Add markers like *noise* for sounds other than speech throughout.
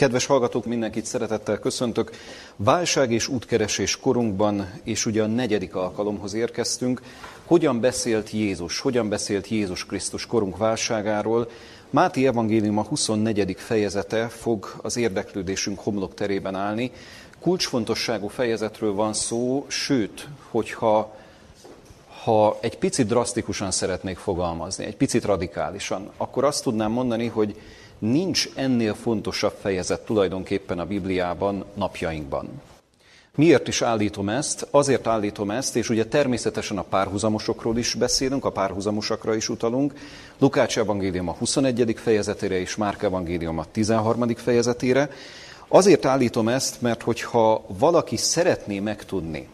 Kedves hallgatók, mindenkit szeretettel köszöntök. Válság és útkeresés korunkban, és ugye a negyedik alkalomhoz érkeztünk. Hogyan beszélt Jézus, hogyan beszélt Jézus Krisztus korunk válságáról? Máté evangélium a 24. fejezete fog az érdeklődésünk homlok terében állni. Kulcsfontosságú fejezetről van szó, sőt, hogyha ha egy picit drasztikusan szeretnék fogalmazni, egy picit radikálisan, akkor azt tudnám mondani, hogy nincs ennél fontosabb fejezet tulajdonképpen a Bibliában napjainkban. Miért is állítom ezt? Azért állítom ezt, és ugye természetesen a párhuzamosokról is beszélünk, a párhuzamosakra is utalunk. Lukács evangélium a 21. fejezetére és Márk evangélium a 13. fejezetére. Azért állítom ezt, mert hogyha valaki szeretné megtudni,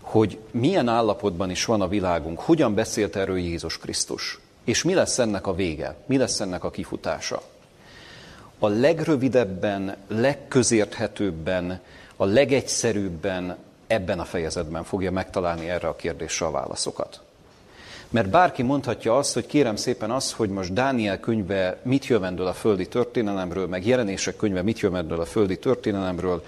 hogy milyen állapotban is van a világunk, hogyan beszélt erről Jézus Krisztus, és mi lesz ennek a vége, mi lesz ennek a kifutása, a legrövidebben, legközérthetőbben, a legegyszerűbben ebben a fejezetben fogja megtalálni erre a kérdésre a válaszokat. Mert bárki mondhatja azt, hogy kérem szépen az, hogy most Dániel könyve mit jövendől a földi történelemről, meg jelenések könyve mit jövendől a földi történelemről,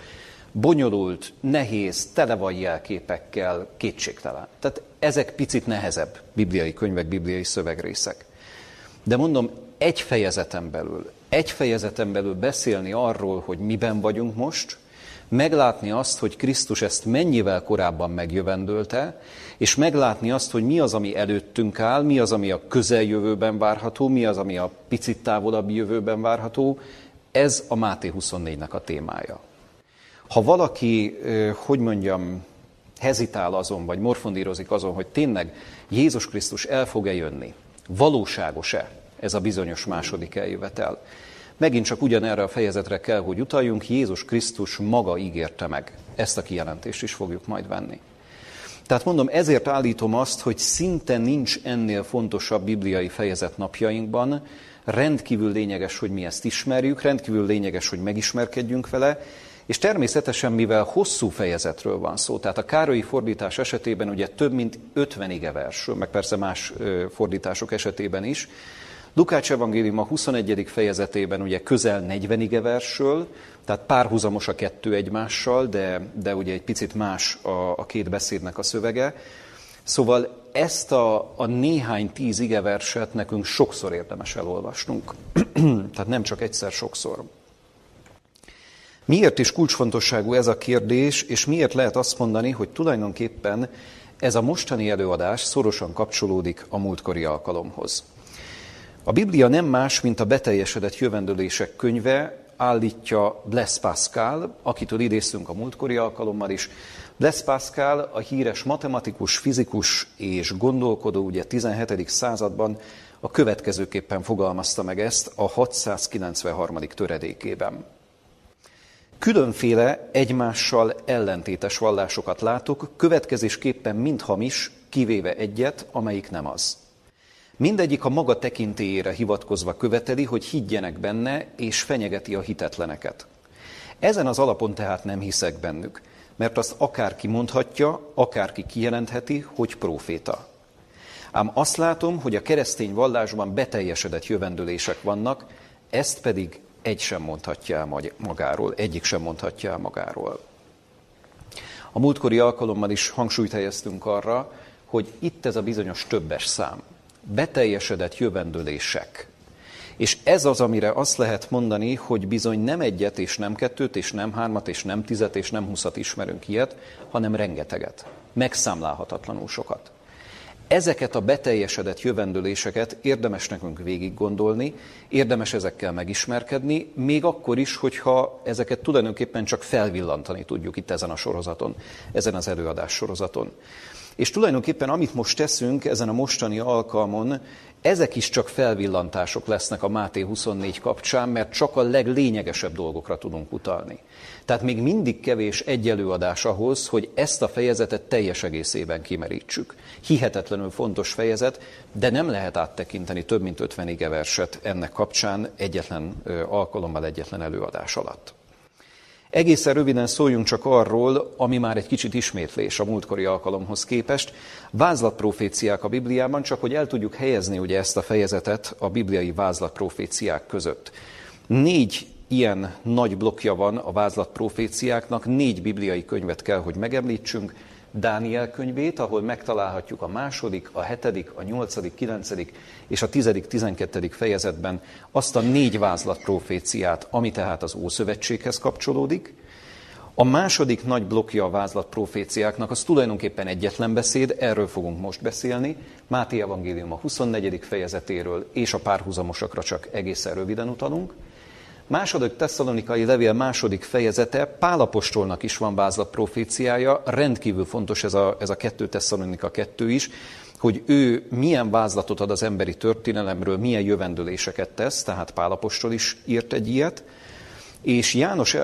bonyolult, nehéz, tele van jelképekkel, kétségtelen. Tehát ezek picit nehezebb bibliai könyvek, bibliai szövegrészek. De mondom, egy fejezeten belül, egy fejezeten belül beszélni arról, hogy miben vagyunk most, meglátni azt, hogy Krisztus ezt mennyivel korábban megjövendölte, és meglátni azt, hogy mi az, ami előttünk áll, mi az, ami a közeljövőben várható, mi az, ami a picit távolabb jövőben várható, ez a Máté 24-nek a témája. Ha valaki, hogy mondjam, hezitál azon, vagy morfondírozik azon, hogy tényleg Jézus Krisztus el fog-e jönni, valóságos-e ez a bizonyos második eljövetel, Megint csak ugyanerre a fejezetre kell, hogy utaljunk, Jézus Krisztus maga ígérte meg. Ezt a kijelentést is fogjuk majd venni. Tehát mondom, ezért állítom azt, hogy szinte nincs ennél fontosabb bibliai fejezet napjainkban, rendkívül lényeges, hogy mi ezt ismerjük, rendkívül lényeges, hogy megismerkedjünk vele, és természetesen, mivel hosszú fejezetről van szó, tehát a Károlyi fordítás esetében ugye több mint 50 igeversről, meg persze más fordítások esetében is, Lukács evangélium a 21. fejezetében ugye közel 40 igeversről, tehát párhuzamos a kettő egymással, de, de ugye egy picit más a, a két beszédnek a szövege. Szóval ezt a, a néhány tíz igeverset nekünk sokszor érdemes elolvasnunk. *clears throat* tehát nem csak egyszer, sokszor. Miért is kulcsfontosságú ez a kérdés, és miért lehet azt mondani, hogy tulajdonképpen ez a mostani előadás szorosan kapcsolódik a múltkori alkalomhoz. A Biblia nem más, mint a beteljesedett jövendőlések könyve, állítja Blaise Pascal, akitől idéztünk a múltkori alkalommal is. Blaise Pascal a híres matematikus, fizikus és gondolkodó, ugye 17. században a következőképpen fogalmazta meg ezt a 693. töredékében. Különféle egymással ellentétes vallásokat látok, következésképpen mind hamis, kivéve egyet, amelyik nem az. Mindegyik a maga tekintélyére hivatkozva követeli, hogy higgyenek benne, és fenyegeti a hitetleneket. Ezen az alapon tehát nem hiszek bennük, mert azt akárki mondhatja, akárki kijelentheti, hogy próféta. Ám azt látom, hogy a keresztény vallásban beteljesedett jövendőlések vannak, ezt pedig egy sem mondhatja el magáról, egyik sem mondhatja el magáról. A múltkori alkalommal is hangsúlyt helyeztünk arra, hogy itt ez a bizonyos többes szám beteljesedett jövendőlések. És ez az, amire azt lehet mondani, hogy bizony nem egyet, és nem kettőt, és nem hármat, és nem tizet, és nem huszat ismerünk ilyet, hanem rengeteget. Megszámlálhatatlanul sokat. Ezeket a beteljesedett jövendőléseket érdemes nekünk végig gondolni, érdemes ezekkel megismerkedni, még akkor is, hogyha ezeket tulajdonképpen csak felvillantani tudjuk itt ezen a sorozaton, ezen az előadás sorozaton. És tulajdonképpen amit most teszünk ezen a mostani alkalmon, ezek is csak felvillantások lesznek a Máté 24 kapcsán, mert csak a leglényegesebb dolgokra tudunk utalni. Tehát még mindig kevés egy előadás ahhoz, hogy ezt a fejezetet teljes egészében kimerítsük. Hihetetlenül fontos fejezet, de nem lehet áttekinteni több mint 50 igeverset ennek kapcsán egyetlen alkalommal, egyetlen előadás alatt. Egészen röviden szóljunk csak arról, ami már egy kicsit ismétlés a múltkori alkalomhoz képest. Vázlatproféciák a Bibliában, csak hogy el tudjuk helyezni ugye ezt a fejezetet a bibliai vázlatproféciák között. Négy ilyen nagy blokja van a vázlat proféciáknak, négy bibliai könyvet kell, hogy megemlítsünk, Dániel könyvét, ahol megtalálhatjuk a második, a hetedik, a nyolcadik, kilencedik és a tizedik, tizenkettedik fejezetben azt a négy vázlat proféciát, ami tehát az Ószövetséghez kapcsolódik. A második nagy blokja a vázlat proféciáknak az tulajdonképpen egyetlen beszéd, erről fogunk most beszélni. Máté Evangélium a 24. fejezetéről és a párhuzamosakra csak egészen röviden utalunk. Második tesszalonikai levél második fejezete, Pálapostolnak is van vázlat proféciája, rendkívül fontos ez a, ez a kettő tesszalonika kettő is, hogy ő milyen vázlatot ad az emberi történelemről, milyen jövendőléseket tesz, tehát Pálapostól is írt egy ilyet, és János,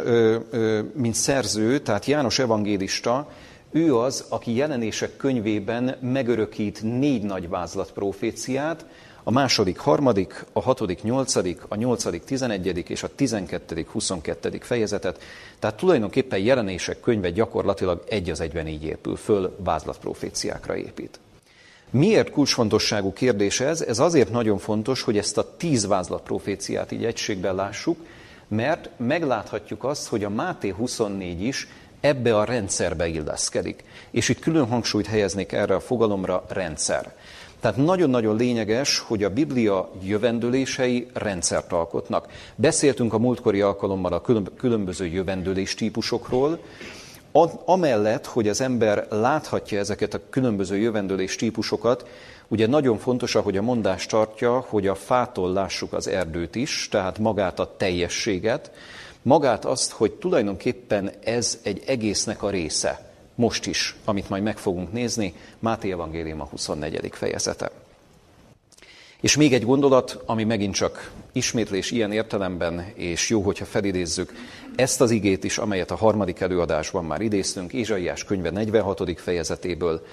mint szerző, tehát János evangélista, ő az, aki jelenések könyvében megörökít négy nagy vázlat proféciát, a második, harmadik, a hatodik, nyolcadik, a nyolcadik, tizenegyedik és a tizenkettedik, huszonkettedik fejezetet. Tehát tulajdonképpen jelenések könyve gyakorlatilag egy az egyben így épül föl, vázlatproféciákra épít. Miért kulcsfontosságú kérdés ez? Ez azért nagyon fontos, hogy ezt a tíz vázlatproféciát így egységben lássuk, mert megláthatjuk azt, hogy a Máté 24 is ebbe a rendszerbe illeszkedik. És itt külön hangsúlyt helyeznék erre a fogalomra rendszer. Tehát nagyon-nagyon lényeges, hogy a Biblia jövendőlései rendszert alkotnak. Beszéltünk a múltkori alkalommal a különböző jövendőlés típusokról, amellett, hogy az ember láthatja ezeket a különböző jövendőlés típusokat, ugye nagyon fontos, ahogy a mondás tartja, hogy a fától lássuk az erdőt is, tehát magát a teljességet, magát azt, hogy tulajdonképpen ez egy egésznek a része most is, amit majd meg fogunk nézni, Máté Evangélium a 24. fejezete. És még egy gondolat, ami megint csak ismétlés ilyen értelemben, és jó, hogyha felidézzük ezt az igét is, amelyet a harmadik előadásban már idéztünk, Ézsaiás könyve 46. fejezetéből.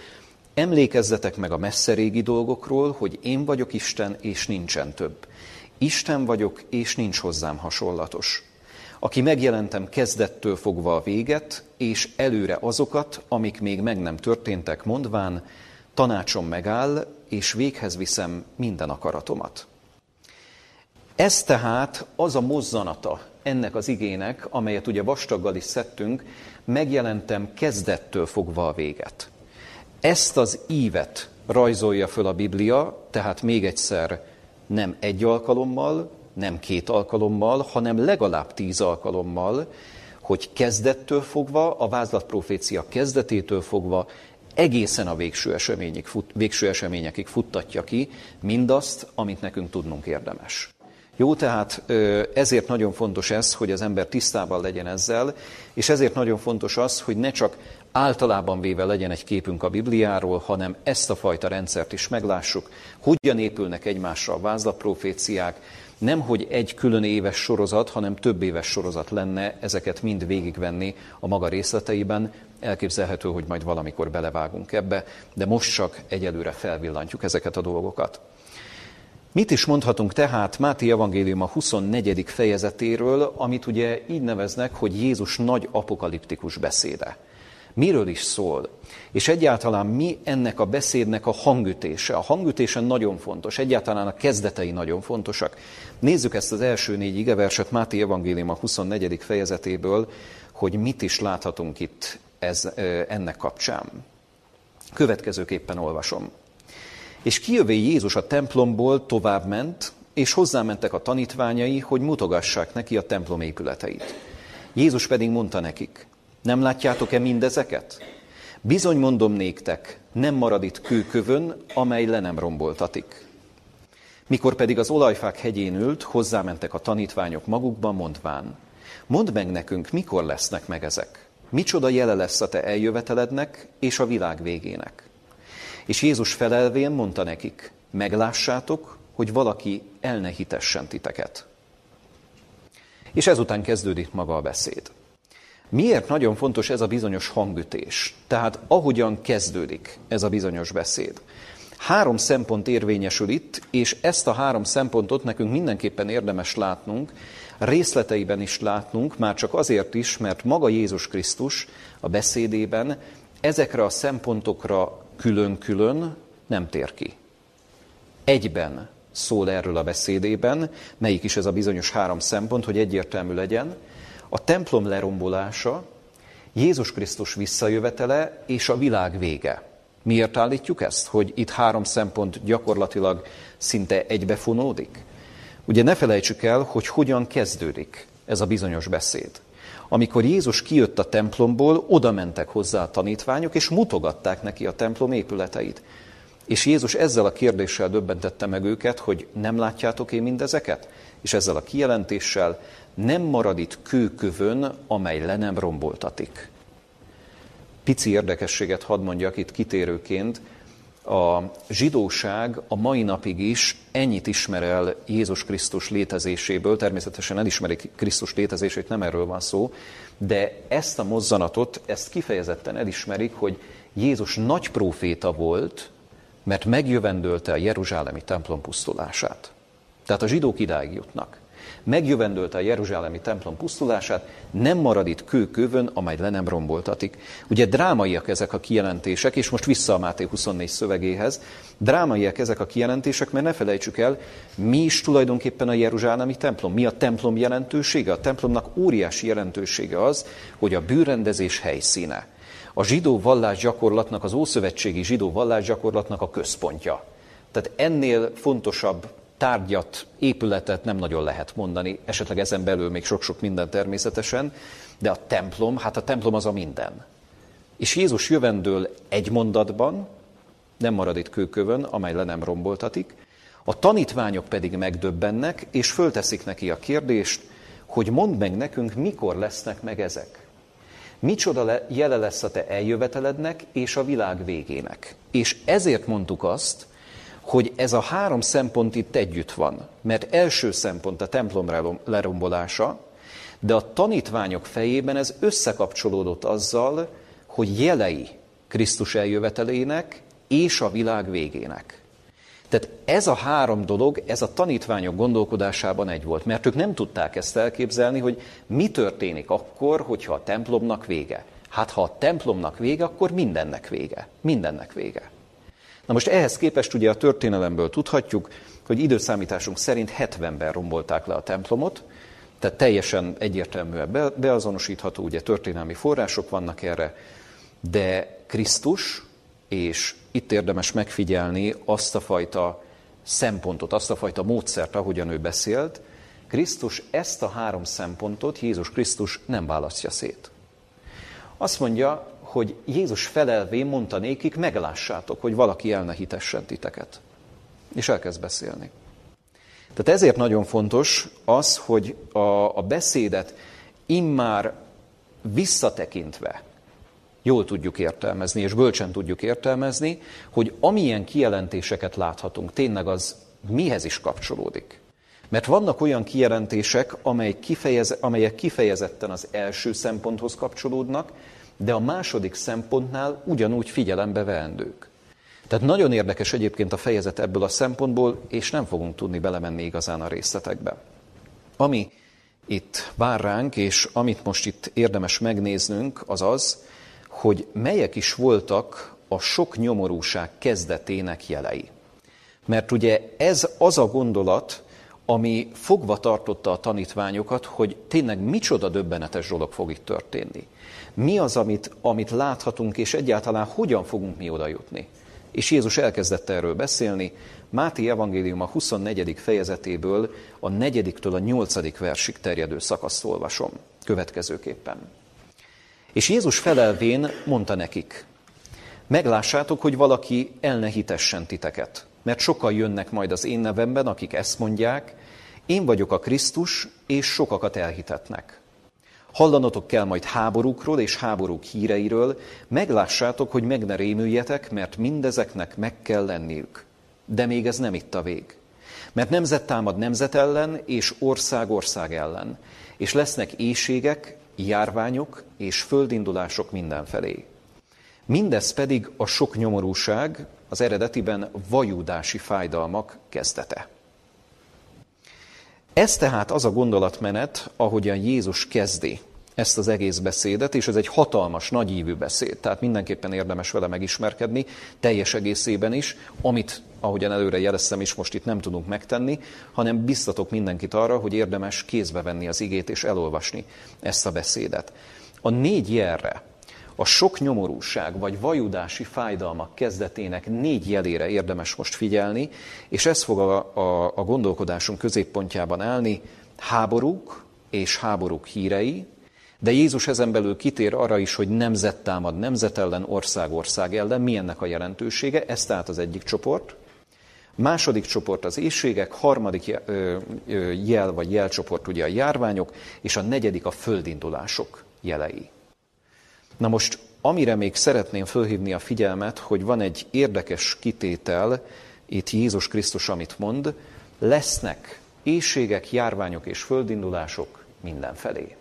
Emlékezzetek meg a messze régi dolgokról, hogy én vagyok Isten, és nincsen több. Isten vagyok, és nincs hozzám hasonlatos aki megjelentem kezdettől fogva a véget, és előre azokat, amik még meg nem történtek, mondván, tanácsom megáll, és véghez viszem minden akaratomat. Ez tehát az a mozzanata ennek az igének, amelyet ugye vastaggal is szedtünk, megjelentem kezdettől fogva a véget. Ezt az ívet rajzolja föl a Biblia, tehát még egyszer nem egy alkalommal, nem két alkalommal, hanem legalább tíz alkalommal, hogy kezdettől fogva, a vázlatprofécia kezdetétől fogva egészen a végső, eseményig, fut, végső eseményekig futtatja ki mindazt, amit nekünk tudnunk érdemes. Jó, tehát ezért nagyon fontos ez, hogy az ember tisztában legyen ezzel, és ezért nagyon fontos az, hogy ne csak általában véve legyen egy képünk a Bibliáról, hanem ezt a fajta rendszert is meglássuk, hogyan épülnek egymásra a vázlatproféciák, nem hogy egy külön éves sorozat, hanem több éves sorozat lenne ezeket mind végigvenni a maga részleteiben. Elképzelhető, hogy majd valamikor belevágunk ebbe, de most csak egyelőre felvillantjuk ezeket a dolgokat. Mit is mondhatunk tehát Máté Evangélium a 24. fejezetéről, amit ugye így neveznek, hogy Jézus nagy apokaliptikus beszéde. Miről is szól? És egyáltalán mi ennek a beszédnek a hangütése? A hangütése nagyon fontos, egyáltalán a kezdetei nagyon fontosak. Nézzük ezt az első négy igeverset Máté Evangélium a 24. fejezetéből, hogy mit is láthatunk itt ez, ennek kapcsán. Következőképpen olvasom. És kijövé Jézus a templomból tovább ment, és hozzámentek a tanítványai, hogy mutogassák neki a templom épületeit. Jézus pedig mondta nekik, nem látjátok-e mindezeket? Bizony mondom néktek, nem marad itt kőkövön, amely le nem romboltatik. Mikor pedig az olajfák hegyén ült, hozzámentek a tanítványok magukban, mondván, mondd meg nekünk, mikor lesznek meg ezek? Micsoda jele lesz a te eljövetelednek és a világ végének? És Jézus felelvén mondta nekik, meglássátok, hogy valaki el ne hitessen titeket. És ezután kezdődik maga a beszéd. Miért nagyon fontos ez a bizonyos hangütés? Tehát ahogyan kezdődik ez a bizonyos beszéd. Három szempont érvényesül itt, és ezt a három szempontot nekünk mindenképpen érdemes látnunk, részleteiben is látnunk, már csak azért is, mert maga Jézus Krisztus a beszédében ezekre a szempontokra külön-külön nem tér ki. Egyben szól erről a beszédében, melyik is ez a bizonyos három szempont, hogy egyértelmű legyen. A templom lerombolása, Jézus Krisztus visszajövetele és a világ vége. Miért állítjuk ezt, hogy itt három szempont gyakorlatilag szinte egybefonódik? Ugye ne felejtsük el, hogy hogyan kezdődik ez a bizonyos beszéd. Amikor Jézus kijött a templomból, oda mentek hozzá a tanítványok, és mutogatták neki a templom épületeit. És Jézus ezzel a kérdéssel döbbentette meg őket, hogy nem látjátok én mindezeket? És ezzel a kijelentéssel nem marad itt kőkövön, amely le nem romboltatik. Pici érdekességet hadd mondjak itt kitérőként, a zsidóság a mai napig is ennyit ismer el Jézus Krisztus létezéséből, természetesen elismerik Krisztus létezését, nem erről van szó, de ezt a mozzanatot, ezt kifejezetten elismerik, hogy Jézus nagy proféta volt, mert megjövendölte a Jeruzsálemi templom pusztulását. Tehát a zsidók idáig jutnak. Megjövendölte a Jeruzsálemi templom pusztulását, nem marad itt kőkövön, amely le nem romboltatik. Ugye drámaiak ezek a kijelentések, és most vissza a Máté 24 szövegéhez, drámaiak ezek a kijelentések, mert ne felejtsük el, mi is tulajdonképpen a Jeruzsálemi templom. Mi a templom jelentősége? A templomnak óriási jelentősége az, hogy a bűrendezés helyszíne a zsidó vallásgyakorlatnak, az ószövetségi zsidó vallásgyakorlatnak a központja. Tehát ennél fontosabb tárgyat, épületet nem nagyon lehet mondani, esetleg ezen belül még sok-sok minden természetesen, de a templom, hát a templom az a minden. És Jézus jövendől egy mondatban, nem marad itt kőkövön, amely le nem romboltatik, a tanítványok pedig megdöbbennek, és fölteszik neki a kérdést, hogy mondd meg nekünk, mikor lesznek meg ezek. Micsoda jele lesz a te eljövetelednek és a világ végének. És ezért mondtuk azt, hogy ez a három szempont itt együtt van. Mert első szempont a templom lerombolása, de a tanítványok fejében ez összekapcsolódott azzal, hogy jelei Krisztus eljövetelének és a világ végének. Tehát ez a három dolog, ez a tanítványok gondolkodásában egy volt, mert ők nem tudták ezt elképzelni, hogy mi történik akkor, hogyha a templomnak vége. Hát ha a templomnak vége, akkor mindennek vége. Mindennek vége. Na most ehhez képest ugye a történelemből tudhatjuk, hogy időszámításunk szerint 70-ben rombolták le a templomot, tehát teljesen egyértelműen beazonosítható, ugye történelmi források vannak erre, de Krisztus, és itt érdemes megfigyelni azt a fajta szempontot, azt a fajta módszert, ahogyan ő beszélt, Krisztus ezt a három szempontot, Jézus Krisztus nem választja szét. Azt mondja, hogy Jézus felelvén mondta nékik, meglássátok, hogy valaki el ne hitessen titeket. És elkezd beszélni. Tehát ezért nagyon fontos az, hogy a, a beszédet immár visszatekintve jól tudjuk értelmezni, és bölcsen tudjuk értelmezni, hogy amilyen kijelentéseket láthatunk, tényleg az mihez is kapcsolódik. Mert vannak olyan kijelentések, amelyek kifejezetten az első szemponthoz kapcsolódnak, de a második szempontnál ugyanúgy figyelembe veendők. Tehát nagyon érdekes egyébként a fejezet ebből a szempontból, és nem fogunk tudni belemenni igazán a részletekbe. Ami itt vár ránk, és amit most itt érdemes megnéznünk, az az, hogy melyek is voltak a sok nyomorúság kezdetének jelei. Mert ugye ez az a gondolat, ami fogva tartotta a tanítványokat, hogy tényleg micsoda döbbenetes dolog fog itt történni. Mi az, amit, amit láthatunk, és egyáltalán hogyan fogunk mi oda jutni. És Jézus elkezdett erről beszélni. Máté evangélium a 24. fejezetéből a 4-től a 8. versig terjedő szakaszt olvasom következőképpen. És Jézus felelvén mondta nekik, meglássátok, hogy valaki el ne hitessen titeket, mert sokan jönnek majd az én nevemben, akik ezt mondják, én vagyok a Krisztus, és sokakat elhitetnek. Hallanotok kell majd háborúkról és háborúk híreiről, meglássátok, hogy meg ne rémüljetek, mert mindezeknek meg kell lenniük. De még ez nem itt a vég. Mert nemzet támad nemzet ellen, és ország ország ellen. És lesznek éjségek, járványok és földindulások mindenfelé. Mindez pedig a sok nyomorúság, az eredetiben vajudási fájdalmak kezdete. Ez tehát az a gondolatmenet, ahogyan Jézus kezdi ezt az egész beszédet, és ez egy hatalmas, nagyívű beszéd, tehát mindenképpen érdemes vele megismerkedni, teljes egészében is, amit, ahogyan előre jeleztem is, most itt nem tudunk megtenni, hanem biztatok mindenkit arra, hogy érdemes kézbe venni az igét és elolvasni ezt a beszédet. A négy jelre, a sok nyomorúság vagy vajudási fájdalmak kezdetének négy jelére érdemes most figyelni, és ez fog a, a, a gondolkodásunk középpontjában állni, háborúk és háborúk hírei, de Jézus ezen belül kitér arra is, hogy nemzet támad nemzet ellen, ország ország ellen. Mi ennek a jelentősége? Ez tehát az egyik csoport. Második csoport az éjségek, harmadik jel vagy jelcsoport ugye a járványok, és a negyedik a földindulások jelei. Na most, amire még szeretném fölhívni a figyelmet, hogy van egy érdekes kitétel, itt Jézus Krisztus, amit mond, lesznek éjségek, járványok és földindulások mindenfelé.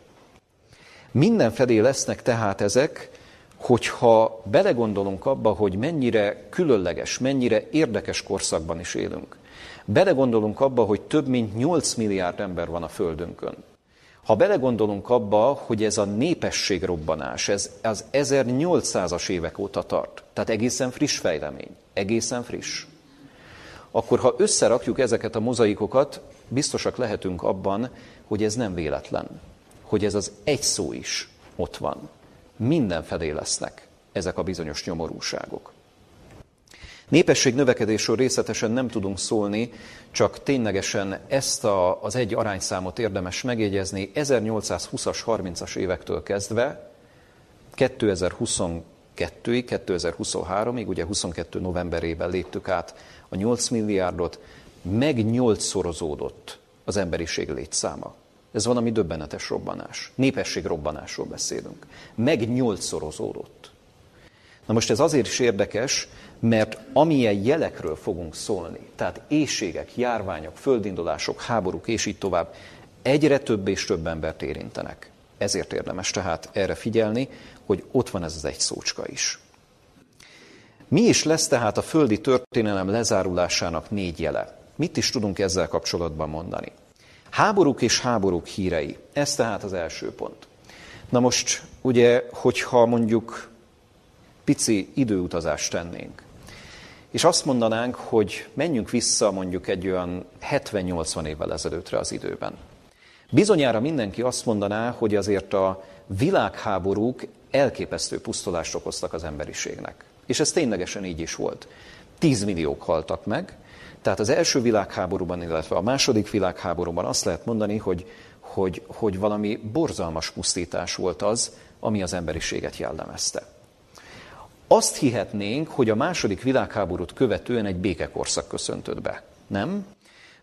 Mindenfelé lesznek tehát ezek, hogyha belegondolunk abba, hogy mennyire különleges, mennyire érdekes korszakban is élünk. Belegondolunk abba, hogy több mint 8 milliárd ember van a Földünkön. Ha belegondolunk abba, hogy ez a népességrobbanás, ez az 1800-as évek óta tart, tehát egészen friss fejlemény, egészen friss, akkor ha összerakjuk ezeket a mozaikokat, biztosak lehetünk abban, hogy ez nem véletlen hogy ez az egy szó is ott van. Mindenfelé lesznek ezek a bizonyos nyomorúságok. Népesség növekedésről részletesen nem tudunk szólni, csak ténylegesen ezt a, az egy arányszámot érdemes megjegyezni. 1820-as, 30-as évektől kezdve 2022-ig, 2023-ig, ugye 22 novemberében léptük át a 8 milliárdot, meg 8 szorozódott az emberiség létszáma. Ez valami döbbenetes robbanás. Népesség robbanásról beszélünk. Meg nyolcszorozódott. Na most ez azért is érdekes, mert amilyen jelekről fogunk szólni, tehát éjségek, járványok, földindulások, háborúk és így tovább, egyre több és több embert érintenek. Ezért érdemes tehát erre figyelni, hogy ott van ez az egy szócska is. Mi is lesz tehát a földi történelem lezárulásának négy jele? Mit is tudunk ezzel kapcsolatban mondani? Háborúk és háborúk hírei. Ez tehát az első pont. Na most, ugye, hogyha mondjuk pici időutazást tennénk, és azt mondanánk, hogy menjünk vissza mondjuk egy olyan 70-80 évvel ezelőttre az időben. Bizonyára mindenki azt mondaná, hogy azért a világháborúk elképesztő pusztulást okoztak az emberiségnek. És ez ténylegesen így is volt. Tízmilliók haltak meg, tehát az első világháborúban, illetve a második világháborúban azt lehet mondani, hogy, hogy, hogy valami borzalmas pusztítás volt az, ami az emberiséget jellemezte. Azt hihetnénk, hogy a második világháborút követően egy békekorszak köszöntött be. Nem?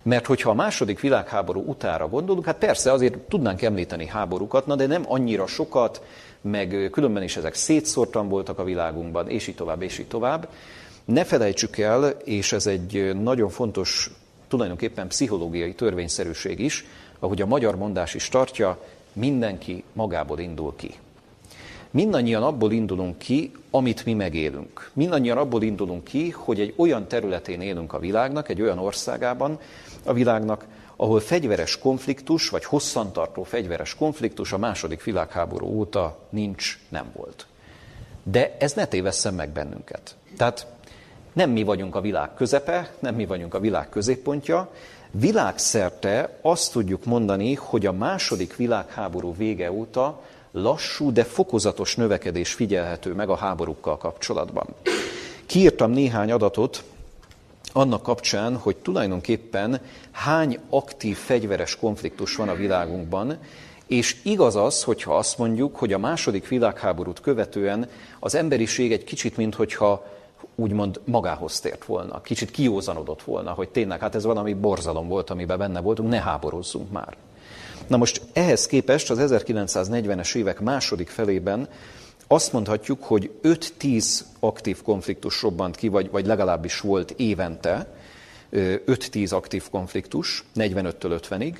Mert hogyha a második világháború utára gondolunk, hát persze azért tudnánk említeni háborúkat, na de nem annyira sokat, meg különben is ezek szétszórtan voltak a világunkban, és így tovább, és így tovább. Ne felejtsük el, és ez egy nagyon fontos, tulajdonképpen pszichológiai törvényszerűség is, ahogy a magyar mondás is tartja, mindenki magából indul ki. Mindannyian abból indulunk ki, amit mi megélünk. Mindannyian abból indulunk ki, hogy egy olyan területén élünk a világnak, egy olyan országában a világnak, ahol fegyveres konfliktus, vagy hosszantartó fegyveres konfliktus a második világháború óta nincs, nem volt. De ez ne tévesszen meg bennünket. Tehát nem mi vagyunk a világ közepe, nem mi vagyunk a világ középpontja. Világszerte azt tudjuk mondani, hogy a második világháború vége óta lassú, de fokozatos növekedés figyelhető meg a háborúkkal kapcsolatban. Kiírtam néhány adatot annak kapcsán, hogy tulajdonképpen hány aktív fegyveres konfliktus van a világunkban, és igaz az, hogyha azt mondjuk, hogy a második világháborút követően az emberiség egy kicsit, mintha úgymond magához tért volna, kicsit kiózanodott volna, hogy tényleg hát ez valami borzalom volt, amiben benne voltunk, ne háborozzunk már. Na most ehhez képest az 1940-es évek második felében azt mondhatjuk, hogy 5-10 aktív konfliktus robbant ki, vagy, vagy legalábbis volt évente, 5-10 aktív konfliktus, 45-től 50-ig,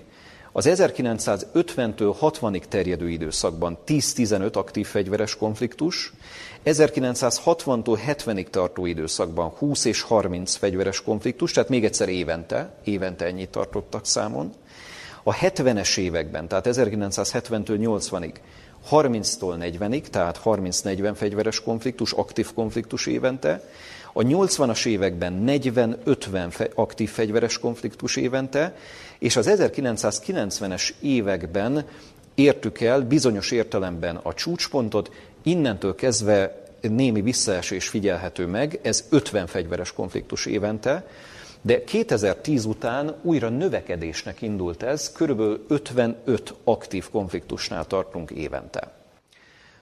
az 1950-től 60-ig terjedő időszakban 10-15 aktív fegyveres konfliktus, 1960-tól 70-ig tartó időszakban 20 és 30 fegyveres konfliktus, tehát még egyszer évente, évente ennyit tartottak számon. A 70-es években, tehát 1970-től 80-ig 30-tól 40-ig, tehát 30-40 fegyveres konfliktus, aktív konfliktus évente, a 80-as években 40-50 aktív fegyveres konfliktus évente, és az 1990-es években értük el bizonyos értelemben a csúcspontot, innentől kezdve némi visszaesés figyelhető meg, ez 50 fegyveres konfliktus évente, de 2010 után újra növekedésnek indult ez, körülbelül 55 aktív konfliktusnál tartunk évente.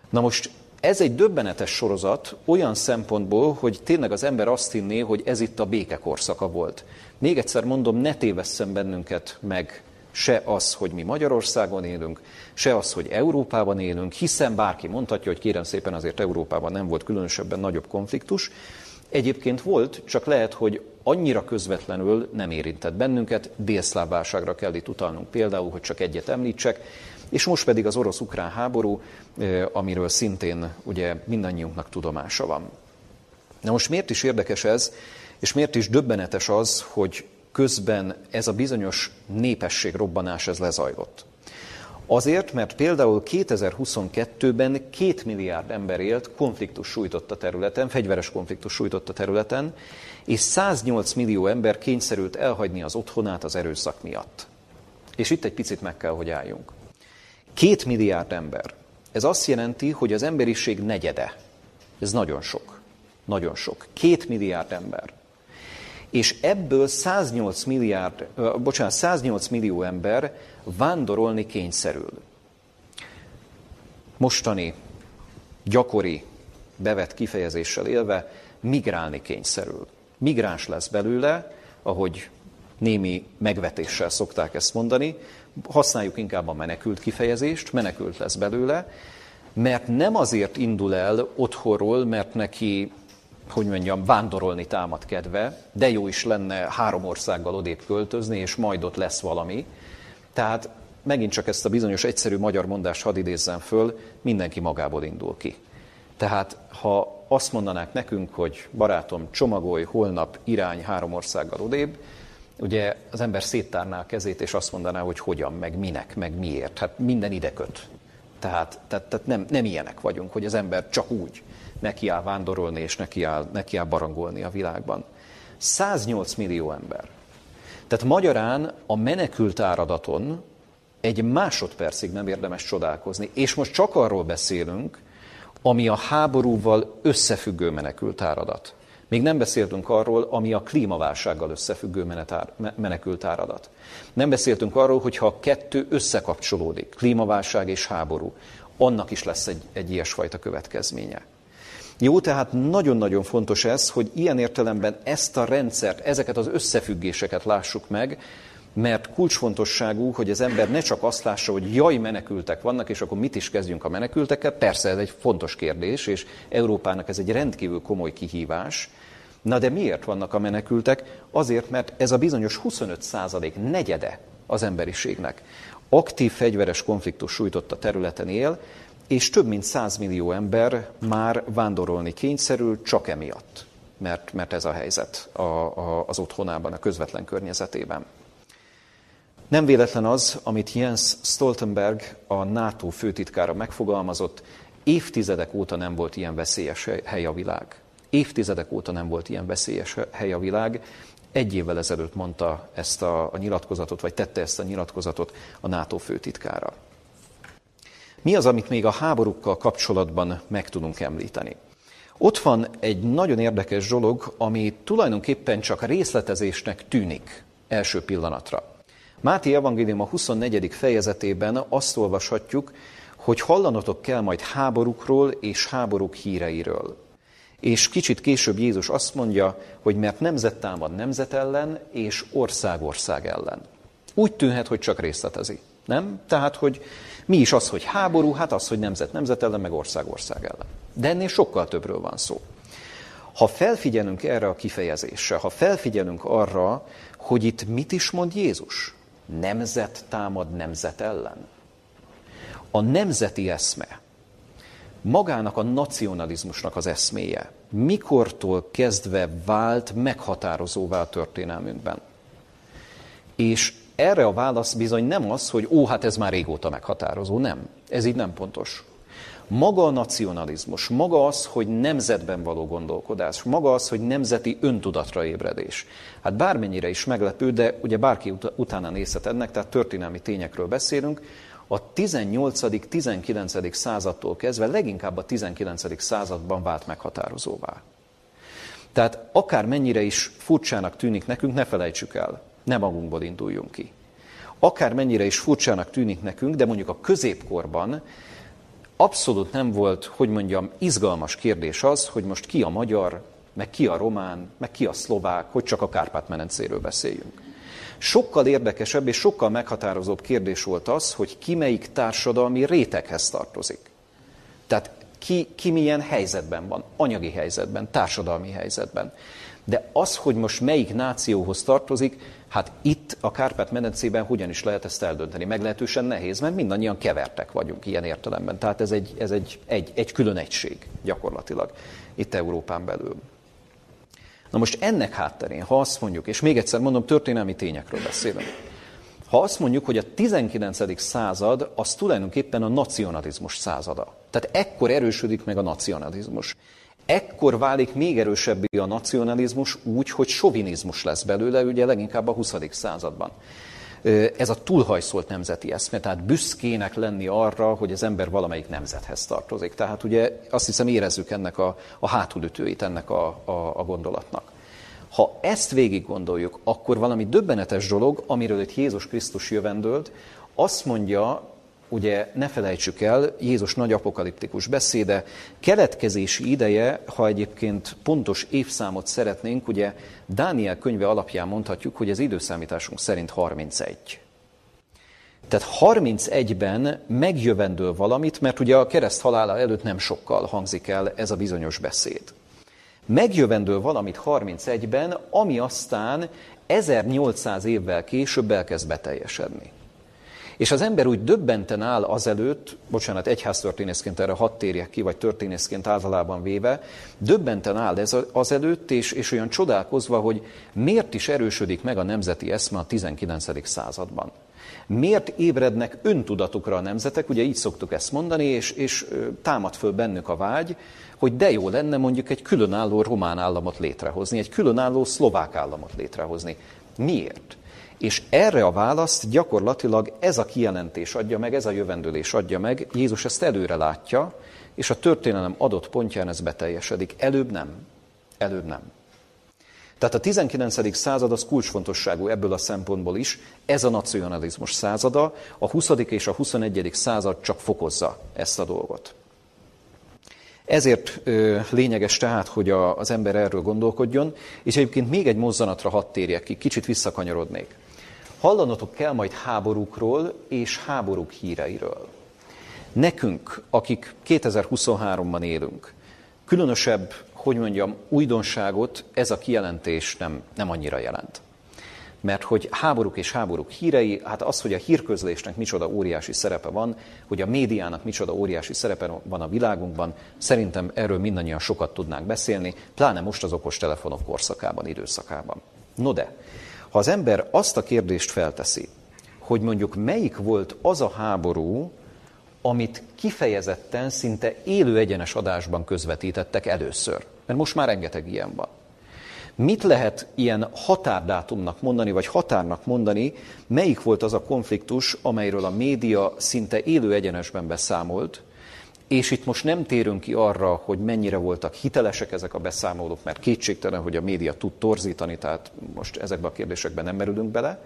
Na most ez egy döbbenetes sorozat olyan szempontból, hogy tényleg az ember azt hinné, hogy ez itt a békekorszaka volt. Még egyszer mondom, ne tévesszem bennünket meg se az, hogy mi Magyarországon élünk, se az, hogy Európában élünk, hiszen bárki mondhatja, hogy kérem szépen azért Európában nem volt különösebben nagyobb konfliktus. Egyébként volt, csak lehet, hogy annyira közvetlenül nem érintett bennünket, délszláv válságra kell itt utalnunk például, hogy csak egyet említsek, és most pedig az orosz-ukrán háború, amiről szintén ugye mindannyiunknak tudomása van. Na most miért is érdekes ez, és miért is döbbenetes az, hogy közben ez a bizonyos népesség robbanás ez lezajlott? Azért, mert például 2022-ben két milliárd ember élt konfliktus sújtott a területen, fegyveres konfliktus sújtott a területen, és 108 millió ember kényszerült elhagyni az otthonát az erőszak miatt. És itt egy picit meg kell, hogy álljunk. Két milliárd ember. Ez azt jelenti, hogy az emberiség negyede. Ez nagyon sok. Nagyon sok. Két milliárd ember. És ebből 108 milliárd, bocsánat, 108 millió ember vándorolni kényszerül. Mostani, gyakori, bevett kifejezéssel élve, migrálni kényszerül. Migráns lesz belőle, ahogy némi megvetéssel szokták ezt mondani, használjuk inkább a menekült kifejezést, menekült lesz belőle, mert nem azért indul el otthonról, mert neki, hogy mondjam, vándorolni támad kedve, de jó is lenne három országgal odébb költözni, és majd ott lesz valami. Tehát megint csak ezt a bizonyos egyszerű magyar mondást hadd idézzem föl, mindenki magából indul ki. Tehát ha azt mondanák nekünk, hogy barátom, csomagolj holnap irány három országgal odébb, ugye az ember széttárná a kezét, és azt mondaná, hogy hogyan, meg minek, meg miért. Hát minden ide köt. Tehát, tehát, tehát nem, nem ilyenek vagyunk, hogy az ember csak úgy nekiáll vándorolni, és nekiáll, nekiáll barangolni a világban. 108 millió ember. Tehát magyarán a menekült áradaton egy másodpercig nem érdemes csodálkozni. És most csak arról beszélünk, ami a háborúval összefüggő menekült áradat. Még nem beszéltünk arról, ami a klímaválsággal összefüggő menekült áradat. Nem beszéltünk arról, hogyha a kettő összekapcsolódik, klímaválság és háború, annak is lesz egy, egy ilyesfajta következménye. Jó, tehát nagyon-nagyon fontos ez, hogy ilyen értelemben ezt a rendszert, ezeket az összefüggéseket lássuk meg, mert kulcsfontosságú, hogy az ember ne csak azt lássa, hogy jaj, menekültek vannak, és akkor mit is kezdjünk a menekültekkel. Persze ez egy fontos kérdés, és Európának ez egy rendkívül komoly kihívás, Na de miért vannak a menekültek? Azért, mert ez a bizonyos 25 százalék negyede az emberiségnek aktív fegyveres konfliktus sújtott a területen él, és több mint 100 millió ember már vándorolni kényszerül csak emiatt, mert, mert ez a helyzet a, a, az otthonában, a közvetlen környezetében. Nem véletlen az, amit Jens Stoltenberg, a NATO főtitkára megfogalmazott, évtizedek óta nem volt ilyen veszélyes hely a világ. Évtizedek óta nem volt ilyen veszélyes hely a világ. Egy évvel ezelőtt mondta ezt a, a nyilatkozatot, vagy tette ezt a nyilatkozatot a NATO főtitkára. Mi az, amit még a háborúkkal kapcsolatban meg tudunk említeni? Ott van egy nagyon érdekes dolog, ami tulajdonképpen csak részletezésnek tűnik első pillanatra. Máté Evangélium a 24. fejezetében azt olvashatjuk, hogy hallanotok kell majd háborúkról és háborúk híreiről. És kicsit később Jézus azt mondja, hogy mert nemzet támad nemzet ellen, és ország ország ellen. Úgy tűnhet, hogy csak részletezi. Nem? Tehát, hogy mi is az, hogy háború, hát az, hogy nemzet nemzet ellen, meg ország ország ellen. De ennél sokkal többről van szó. Ha felfigyelünk erre a kifejezésre, ha felfigyelünk arra, hogy itt mit is mond Jézus? Nemzet támad nemzet ellen. A nemzeti eszme, magának a nacionalizmusnak az eszméje mikortól kezdve vált meghatározóvá a történelmünkben. És erre a válasz bizony nem az, hogy ó, hát ez már régóta meghatározó. Nem. Ez így nem pontos. Maga a nacionalizmus, maga az, hogy nemzetben való gondolkodás, maga az, hogy nemzeti öntudatra ébredés. Hát bármennyire is meglepő, de ugye bárki ut- utána nézhet ennek, tehát történelmi tényekről beszélünk, a 18.-19. századtól kezdve leginkább a 19. században vált meghatározóvá. Tehát akár mennyire is furcsának tűnik nekünk, ne felejtsük el, ne magunkból induljunk ki. Akár mennyire is furcsának tűnik nekünk, de mondjuk a középkorban abszolút nem volt, hogy mondjam, izgalmas kérdés az, hogy most ki a magyar, meg ki a román, meg ki a szlovák, hogy csak a Kárpát-menencéről beszéljünk. Sokkal érdekesebb és sokkal meghatározóbb kérdés volt az, hogy ki melyik társadalmi réteghez tartozik. Tehát ki, ki milyen helyzetben van, anyagi helyzetben, társadalmi helyzetben. De az, hogy most melyik nációhoz tartozik, hát itt a Kárpát-medencében hogyan is lehet ezt eldönteni? Meglehetősen nehéz, mert mindannyian kevertek vagyunk ilyen értelemben. Tehát ez egy, ez egy, egy, egy külön egység gyakorlatilag itt Európán belül. Na most ennek hátterén, ha azt mondjuk, és még egyszer mondom, történelmi tényekről beszélünk, ha azt mondjuk, hogy a 19. század az tulajdonképpen a nacionalizmus százada. Tehát ekkor erősödik meg a nacionalizmus. Ekkor válik még erősebbé a nacionalizmus úgy, hogy sovinizmus lesz belőle, ugye leginkább a 20. században. Ez a túlhajszolt nemzeti eszme, tehát büszkének lenni arra, hogy az ember valamelyik nemzethez tartozik. Tehát ugye azt hiszem érezzük ennek a, a hátulütőit ennek a, a, a gondolatnak. Ha ezt végig gondoljuk, akkor valami döbbenetes dolog, amiről itt Jézus Krisztus jövendőlt, azt mondja ugye ne felejtsük el, Jézus nagy apokaliptikus beszéde, keletkezési ideje, ha egyébként pontos évszámot szeretnénk, ugye Dániel könyve alapján mondhatjuk, hogy az időszámításunk szerint 31. Tehát 31-ben megjövendől valamit, mert ugye a kereszt halála előtt nem sokkal hangzik el ez a bizonyos beszéd. Megjövendől valamit 31-ben, ami aztán 1800 évvel később elkezd beteljesedni. És az ember úgy döbbenten áll azelőtt, bocsánat, egyháztörténészként erre hadd térjek ki, vagy történészként általában véve, döbbenten áll ez azelőtt, és, és olyan csodálkozva, hogy miért is erősödik meg a nemzeti eszme a 19. században. Miért ébrednek öntudatukra a nemzetek, ugye így szoktuk ezt mondani, és, és támad föl bennük a vágy, hogy de jó lenne mondjuk egy különálló román államot létrehozni, egy különálló szlovák államot létrehozni. Miért? És erre a választ gyakorlatilag ez a kijelentés adja meg, ez a jövendőlés adja meg. Jézus ezt előre látja, és a történelem adott pontján ez beteljesedik. Előbb nem. Előbb nem. Tehát a 19. század az kulcsfontosságú ebből a szempontból is. Ez a nacionalizmus százada, a 20. és a 21. század csak fokozza ezt a dolgot. Ezért ö, lényeges tehát, hogy a, az ember erről gondolkodjon, és egyébként még egy mozzanatra hadd térjek ki, kicsit visszakanyarodnék. Hallanotok kell majd háborúkról és háborúk híreiről. Nekünk, akik 2023-ban élünk, különösebb, hogy mondjam, újdonságot ez a kijelentés nem, nem annyira jelent. Mert hogy háborúk és háborúk hírei, hát az, hogy a hírközlésnek micsoda óriási szerepe van, hogy a médiának micsoda óriási szerepe van a világunkban, szerintem erről mindannyian sokat tudnánk beszélni, pláne most az okostelefonok korszakában, időszakában. No de, ha az ember azt a kérdést felteszi, hogy mondjuk melyik volt az a háború, amit kifejezetten szinte élő egyenes adásban közvetítettek először. Mert most már rengeteg ilyen van. Mit lehet ilyen határdátumnak mondani, vagy határnak mondani, melyik volt az a konfliktus, amelyről a média szinte élő egyenesben beszámolt, és itt most nem térünk ki arra, hogy mennyire voltak hitelesek ezek a beszámolók, mert kétségtelen, hogy a média tud torzítani, tehát most ezekbe a kérdésekben nem merülünk bele,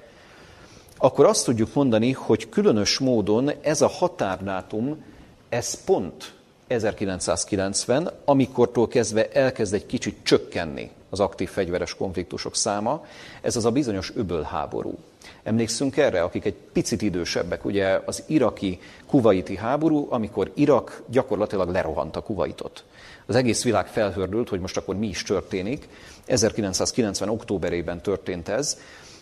akkor azt tudjuk mondani, hogy különös módon ez a határdátum, ez pont 1990, amikortól kezdve elkezd egy kicsit csökkenni az aktív fegyveres konfliktusok száma, ez az a bizonyos öbölháború. Emlékszünk erre, akik egy picit idősebbek, ugye az iraki kuvaiti háború, amikor Irak gyakorlatilag lerohanta Kuvaitot. Az egész világ felhördült, hogy most akkor mi is történik. 1990. októberében történt ez,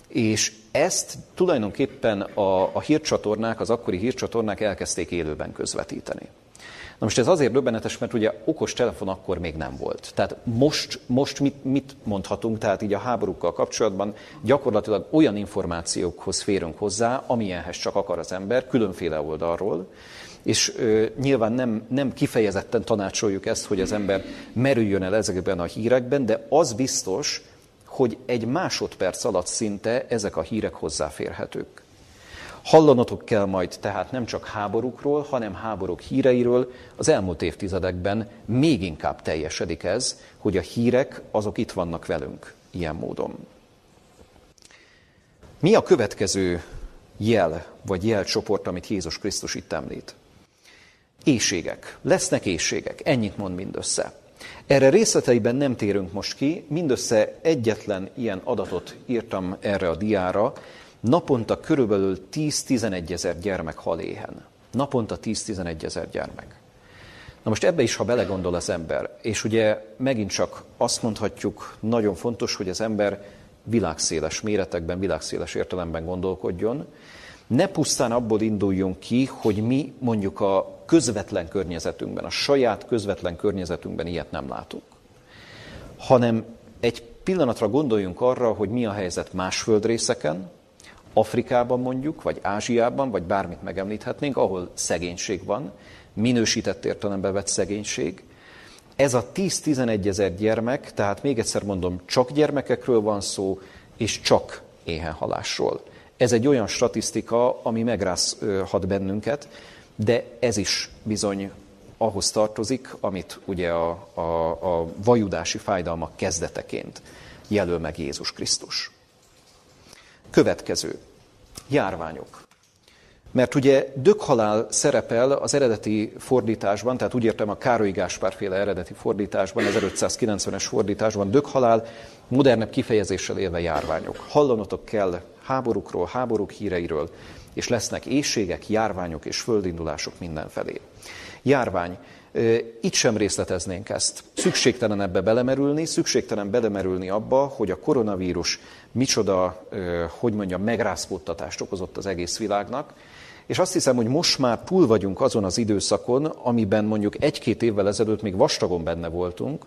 és ezt tulajdonképpen a, a hírcsatornák, az akkori hírcsatornák elkezdték élőben közvetíteni. Most ez azért döbbenetes, mert ugye okos telefon akkor még nem volt. Tehát most, most mit, mit mondhatunk, tehát így a háborúkkal kapcsolatban gyakorlatilag olyan információkhoz férünk hozzá, amilyenhez csak akar az ember, különféle oldalról, és ö, nyilván nem, nem kifejezetten tanácsoljuk ezt, hogy az ember merüljön el ezekben a hírekben, de az biztos, hogy egy másodperc alatt szinte ezek a hírek hozzáférhetők. Hallanotok kell majd tehát nem csak háborúkról, hanem háborúk híreiről. Az elmúlt évtizedekben még inkább teljesedik ez, hogy a hírek azok itt vannak velünk ilyen módon. Mi a következő jel vagy jelcsoport, amit Jézus Krisztus itt említ? Éjségek. Lesznek éjségek. Ennyit mond mindössze. Erre részleteiben nem térünk most ki, mindössze egyetlen ilyen adatot írtam erre a diára, naponta körülbelül 10-11 ezer gyermek hal éhen. Naponta 10-11 ezer gyermek. Na most ebbe is, ha belegondol az ember, és ugye megint csak azt mondhatjuk, nagyon fontos, hogy az ember világszéles méretekben, világszéles értelemben gondolkodjon, ne pusztán abból induljunk ki, hogy mi mondjuk a közvetlen környezetünkben, a saját közvetlen környezetünkben ilyet nem látunk, hanem egy pillanatra gondoljunk arra, hogy mi a helyzet más földrészeken, Afrikában mondjuk, vagy Ázsiában, vagy bármit megemlíthetnénk, ahol szegénység van, minősített értelembe vett szegénység. Ez a 10-11 ezer gyermek, tehát még egyszer mondom, csak gyermekekről van szó, és csak éhenhalásról. Ez egy olyan statisztika, ami megrázhat bennünket, de ez is bizony ahhoz tartozik, amit ugye a, a, a vajudási fájdalmak kezdeteként jelöl meg Jézus Krisztus. Következő. Járványok. Mert ugye döghalál szerepel az eredeti fordításban, tehát úgy értem a Károly Gáspár eredeti fordításban, 1590-es fordításban, döghalál modernebb kifejezéssel élve járványok. Hallanotok kell háborúkról, háborúk híreiről, és lesznek éjségek, járványok és földindulások mindenfelé. Járvány. Itt sem részleteznénk ezt. Szükségtelen ebbe belemerülni, szükségtelen belemerülni abba, hogy a koronavírus micsoda, hogy mondjam, megrázkódtatást okozott az egész világnak, és azt hiszem, hogy most már túl vagyunk azon az időszakon, amiben mondjuk egy-két évvel ezelőtt még vastagon benne voltunk,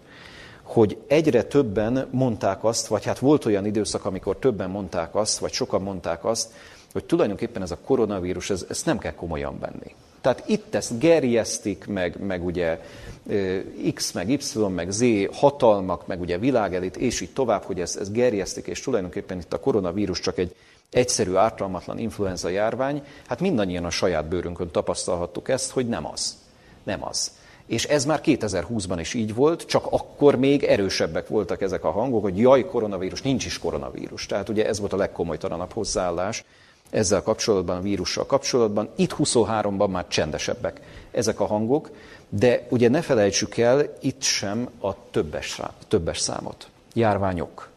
hogy egyre többen mondták azt, vagy hát volt olyan időszak, amikor többen mondták azt, vagy sokan mondták azt, hogy tulajdonképpen ez a koronavírus, ez, ezt nem kell komolyan venni. Tehát itt ezt gerjesztik, meg, meg ugye X, meg Y, meg Z hatalmak, meg ugye világelit, és így tovább, hogy ezt, ezt gerjesztik, és tulajdonképpen itt a koronavírus csak egy egyszerű, ártalmatlan influenza járvány, hát mindannyian a saját bőrünkön tapasztalhattuk ezt, hogy nem az. Nem az. És ez már 2020-ban is így volt, csak akkor még erősebbek voltak ezek a hangok, hogy jaj, koronavírus, nincs is koronavírus. Tehát ugye ez volt a legkomolytalanabb hozzáállás ezzel kapcsolatban, a vírussal kapcsolatban. Itt 23-ban már csendesebbek ezek a hangok, de ugye ne felejtsük el itt sem a többes, többes számot. Járványok.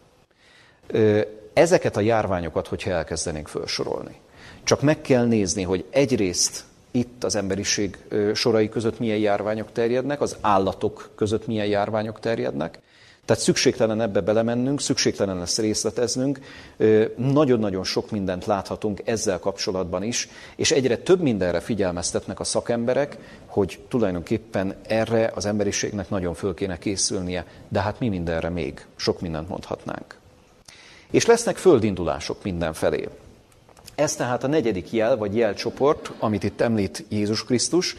Ezeket a járványokat, hogyha elkezdenénk felsorolni, csak meg kell nézni, hogy egyrészt itt az emberiség sorai között milyen járványok terjednek, az állatok között milyen járványok terjednek, tehát szükségtelen ebbe belemennünk, szükségtelen ezt részleteznünk, nagyon-nagyon sok mindent láthatunk ezzel kapcsolatban is, és egyre több mindenre figyelmeztetnek a szakemberek, hogy tulajdonképpen erre az emberiségnek nagyon föl kéne készülnie, de hát mi mindenre még, sok mindent mondhatnánk. És lesznek földindulások mindenfelé. Ez tehát a negyedik jel, vagy jelcsoport, amit itt említ Jézus Krisztus.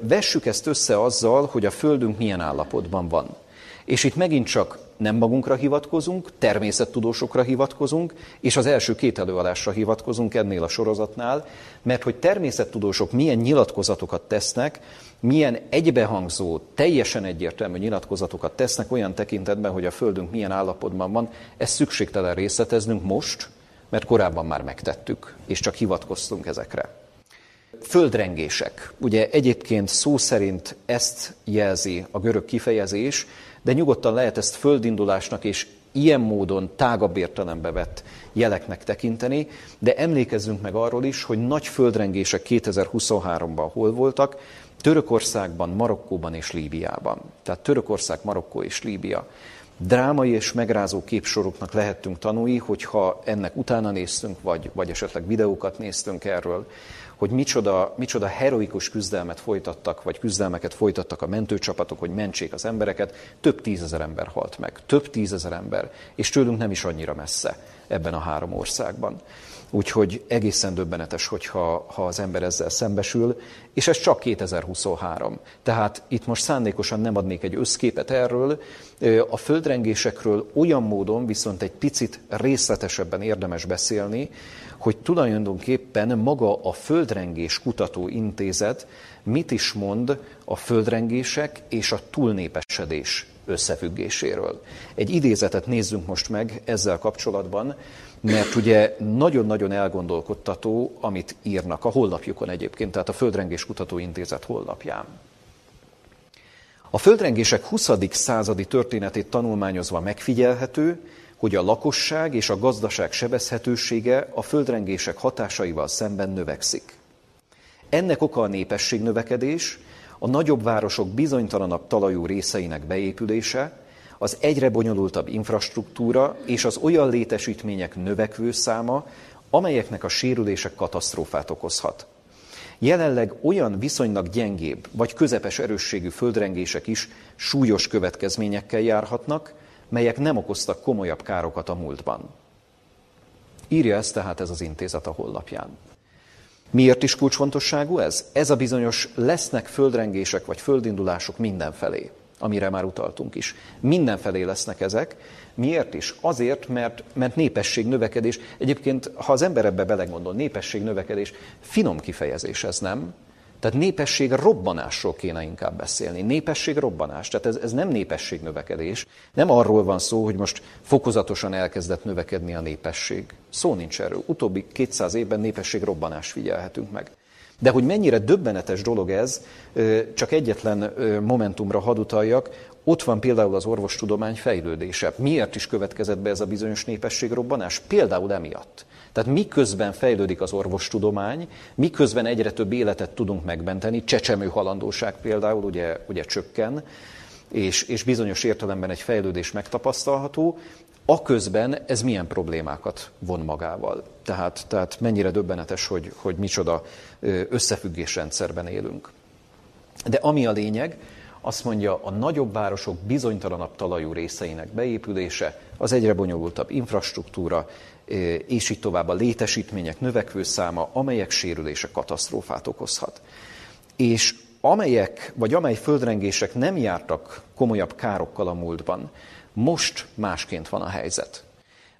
Vessük ezt össze azzal, hogy a Földünk milyen állapotban van. És itt megint csak nem magunkra hivatkozunk, természettudósokra hivatkozunk, és az első két előadásra hivatkozunk ennél a sorozatnál, mert hogy természettudósok milyen nyilatkozatokat tesznek, milyen egybehangzó, teljesen egyértelmű nyilatkozatokat tesznek olyan tekintetben, hogy a Földünk milyen állapotban van, ezt szükségtelen részleteznünk most, mert korábban már megtettük, és csak hivatkoztunk ezekre. Földrengések. Ugye egyébként szó szerint ezt jelzi a görög kifejezés, de nyugodtan lehet ezt földindulásnak és ilyen módon tágabb értelembe vett jeleknek tekinteni, de emlékezzünk meg arról is, hogy nagy földrengések 2023-ban hol voltak, Törökországban, Marokkóban és Líbiában. Tehát Törökország, Marokkó és Líbia. drámai és megrázó képsoroknak lehettünk tanúi, hogyha ennek utána néztünk, vagy, vagy esetleg videókat néztünk erről, hogy micsoda, micsoda heroikus küzdelmet folytattak, vagy küzdelmeket folytattak a mentőcsapatok, hogy mentsék az embereket. Több tízezer ember halt meg, több tízezer ember, és tőlünk nem is annyira messze ebben a három országban. Úgyhogy egészen döbbenetes, hogyha ha az ember ezzel szembesül, és ez csak 2023. Tehát itt most szándékosan nem adnék egy összképet erről, a földrengésekről olyan módon viszont egy picit részletesebben érdemes beszélni, hogy tulajdonképpen maga a Földrengés Kutató Intézet mit is mond a földrengések és a túlnépesedés összefüggéséről. Egy idézetet nézzünk most meg ezzel kapcsolatban, mert ugye nagyon-nagyon elgondolkodtató, amit írnak a hollapjukon egyébként, tehát a Földrengés Kutató Intézet hollapján. A földrengések 20. századi történetét tanulmányozva megfigyelhető, hogy a lakosság és a gazdaság sebezhetősége a földrengések hatásaival szemben növekszik. Ennek oka a népességnövekedés, a nagyobb városok bizonytalanabb talajú részeinek beépülése, az egyre bonyolultabb infrastruktúra és az olyan létesítmények növekvő száma, amelyeknek a sérülések katasztrófát okozhat. Jelenleg olyan viszonylag gyengébb vagy közepes erősségű földrengések is súlyos következményekkel járhatnak, melyek nem okoztak komolyabb károkat a múltban. Írja ezt tehát ez az intézet a hollapján. Miért is kulcsfontosságú ez? Ez a bizonyos lesznek földrengések vagy földindulások mindenfelé, amire már utaltunk is. Mindenfelé lesznek ezek. Miért is? Azért, mert, mert népesség növekedés. Egyébként, ha az ember ebbe belegondol, népesség növekedés, finom kifejezés ez, nem? Tehát népesség robbanásról kéne inkább beszélni. Népesség robbanás. Tehát ez, ez nem népesség növekedés. Nem arról van szó, hogy most fokozatosan elkezdett növekedni a népesség. Szó nincs erről. Utóbbi 200 évben népesség robbanás figyelhetünk meg. De hogy mennyire döbbenetes dolog ez, csak egyetlen momentumra hadutaljak, ott van például az orvostudomány fejlődése. Miért is következett be ez a bizonyos népességrobbanás? Például emiatt. Tehát miközben fejlődik az orvostudomány, miközben egyre több életet tudunk megmenteni, csecsemő halandóság például ugye, ugye csökken, és, és bizonyos értelemben egy fejlődés megtapasztalható, aközben ez milyen problémákat von magával. Tehát, tehát mennyire döbbenetes, hogy, hogy micsoda összefüggésrendszerben élünk. De ami a lényeg, azt mondja, a nagyobb városok bizonytalanabb talajú részeinek beépülése, az egyre bonyolultabb infrastruktúra, és így tovább a létesítmények növekvő száma, amelyek sérülése katasztrófát okozhat. És amelyek, vagy amely földrengések nem jártak komolyabb károkkal a múltban, most másként van a helyzet.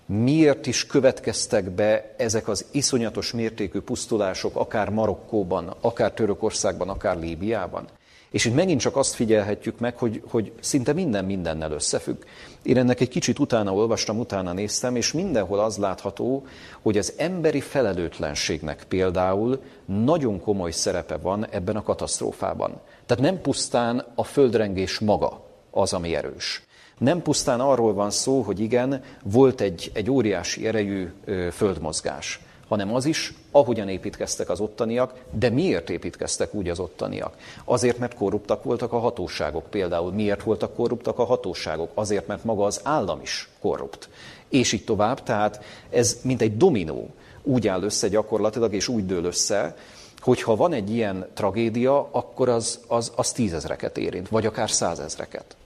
Miért is következtek be ezek az iszonyatos mértékű pusztulások, akár Marokkóban, akár Törökországban, akár Líbiában? És itt megint csak azt figyelhetjük meg, hogy, hogy szinte minden mindennel összefügg. Én ennek egy kicsit utána olvastam, utána néztem, és mindenhol az látható, hogy az emberi felelőtlenségnek például nagyon komoly szerepe van ebben a katasztrófában. Tehát nem pusztán a földrengés maga az, ami erős. Nem pusztán arról van szó, hogy igen, volt egy, egy óriási erejű földmozgás hanem az is, ahogyan építkeztek az ottaniak, de miért építkeztek úgy az ottaniak? Azért, mert korruptak voltak a hatóságok például. Miért voltak korruptak a hatóságok? Azért, mert maga az állam is korrupt. És így tovább, tehát ez mint egy dominó úgy áll össze gyakorlatilag, és úgy dől össze, hogyha van egy ilyen tragédia, akkor az, az, az tízezreket érint, vagy akár százezreket.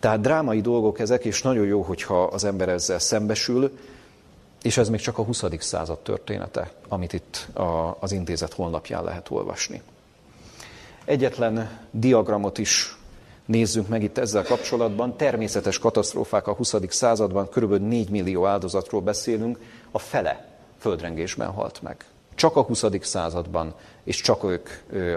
Tehát drámai dolgok ezek, és nagyon jó, hogyha az ember ezzel szembesül, és ez még csak a 20. század története, amit itt a, az intézet honlapján lehet olvasni. Egyetlen diagramot is nézzünk meg itt ezzel kapcsolatban. Természetes katasztrófák a 20. században, kb. 4 millió áldozatról beszélünk, a fele földrengésben halt meg. Csak a 20. században, és csak ők,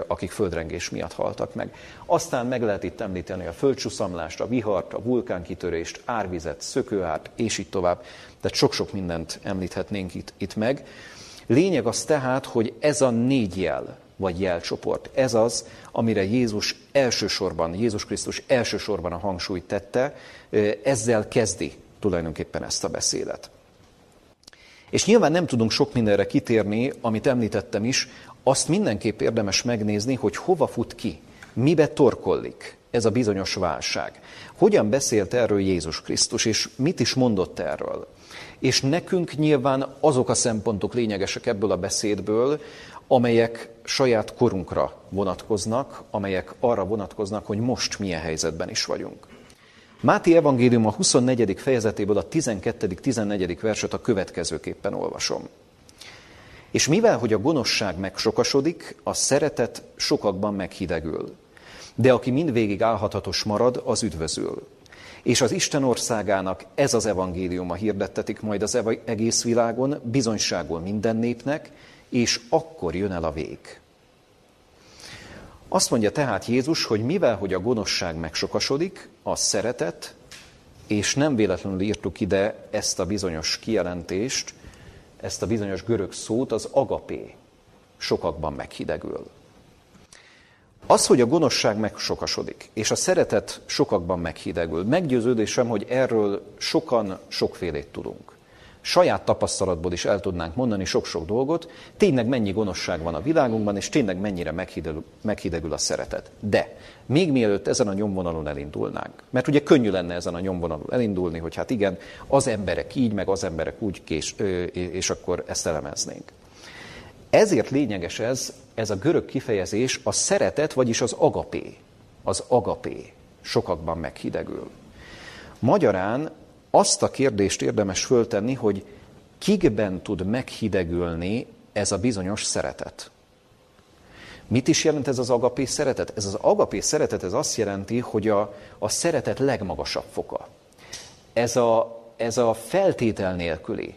akik földrengés miatt haltak meg. Aztán meg lehet itt említeni a földcsúszamlást, a vihart, a vulkánkitörést, árvizet, szökőárt, és így tovább. Tehát sok-sok mindent említhetnénk itt, itt meg. Lényeg az tehát, hogy ez a négy jel, vagy jelcsoport, ez az, amire Jézus elsősorban, Jézus Krisztus elsősorban a hangsúlyt tette, ezzel kezdi tulajdonképpen ezt a beszédet. És nyilván nem tudunk sok mindenre kitérni, amit említettem is, azt mindenképp érdemes megnézni, hogy hova fut ki, mibe torkollik ez a bizonyos válság. Hogyan beszélt erről Jézus Krisztus, és mit is mondott erről? És nekünk nyilván azok a szempontok lényegesek ebből a beszédből, amelyek saját korunkra vonatkoznak, amelyek arra vonatkoznak, hogy most milyen helyzetben is vagyunk. Máté evangélium a 24. fejezetéből a 12.-14. verset a következőképpen olvasom. És mivel, hogy a gonoszság megsokasodik, a szeretet sokakban meghidegül. De aki mindvégig álhatatos marad, az üdvözül. És az Isten országának ez az evangéliuma hirdettetik majd az egész világon, bizonyságul minden népnek, és akkor jön el a vég. Azt mondja tehát Jézus, hogy mivel, hogy a gonoszság megsokasodik, a szeretet, és nem véletlenül írtuk ide ezt a bizonyos kijelentést, ezt a bizonyos görög szót, az agapé sokakban meghidegül. Az, hogy a gonoszság megsokasodik, és a szeretet sokakban meghidegül, meggyőződésem, hogy erről sokan sokfélét tudunk saját tapasztalatból is el tudnánk mondani sok-sok dolgot, tényleg mennyi gonoszság van a világunkban, és tényleg mennyire meghidegül, meghidegül a szeretet. De még mielőtt ezen a nyomvonalon elindulnánk, mert ugye könnyű lenne ezen a nyomvonalon elindulni, hogy hát igen, az emberek így, meg az emberek úgy, kés, és akkor ezt elemeznénk. Ezért lényeges ez, ez a görög kifejezés, a szeretet, vagyis az agapé. Az agapé sokakban meghidegül. Magyarán azt a kérdést érdemes föltenni, hogy kikben tud meghidegülni ez a bizonyos szeretet. Mit is jelent ez az agapé szeretet? Ez az agapé szeretet ez azt jelenti, hogy a, a szeretet legmagasabb foka. Ez a, ez a feltétel nélküli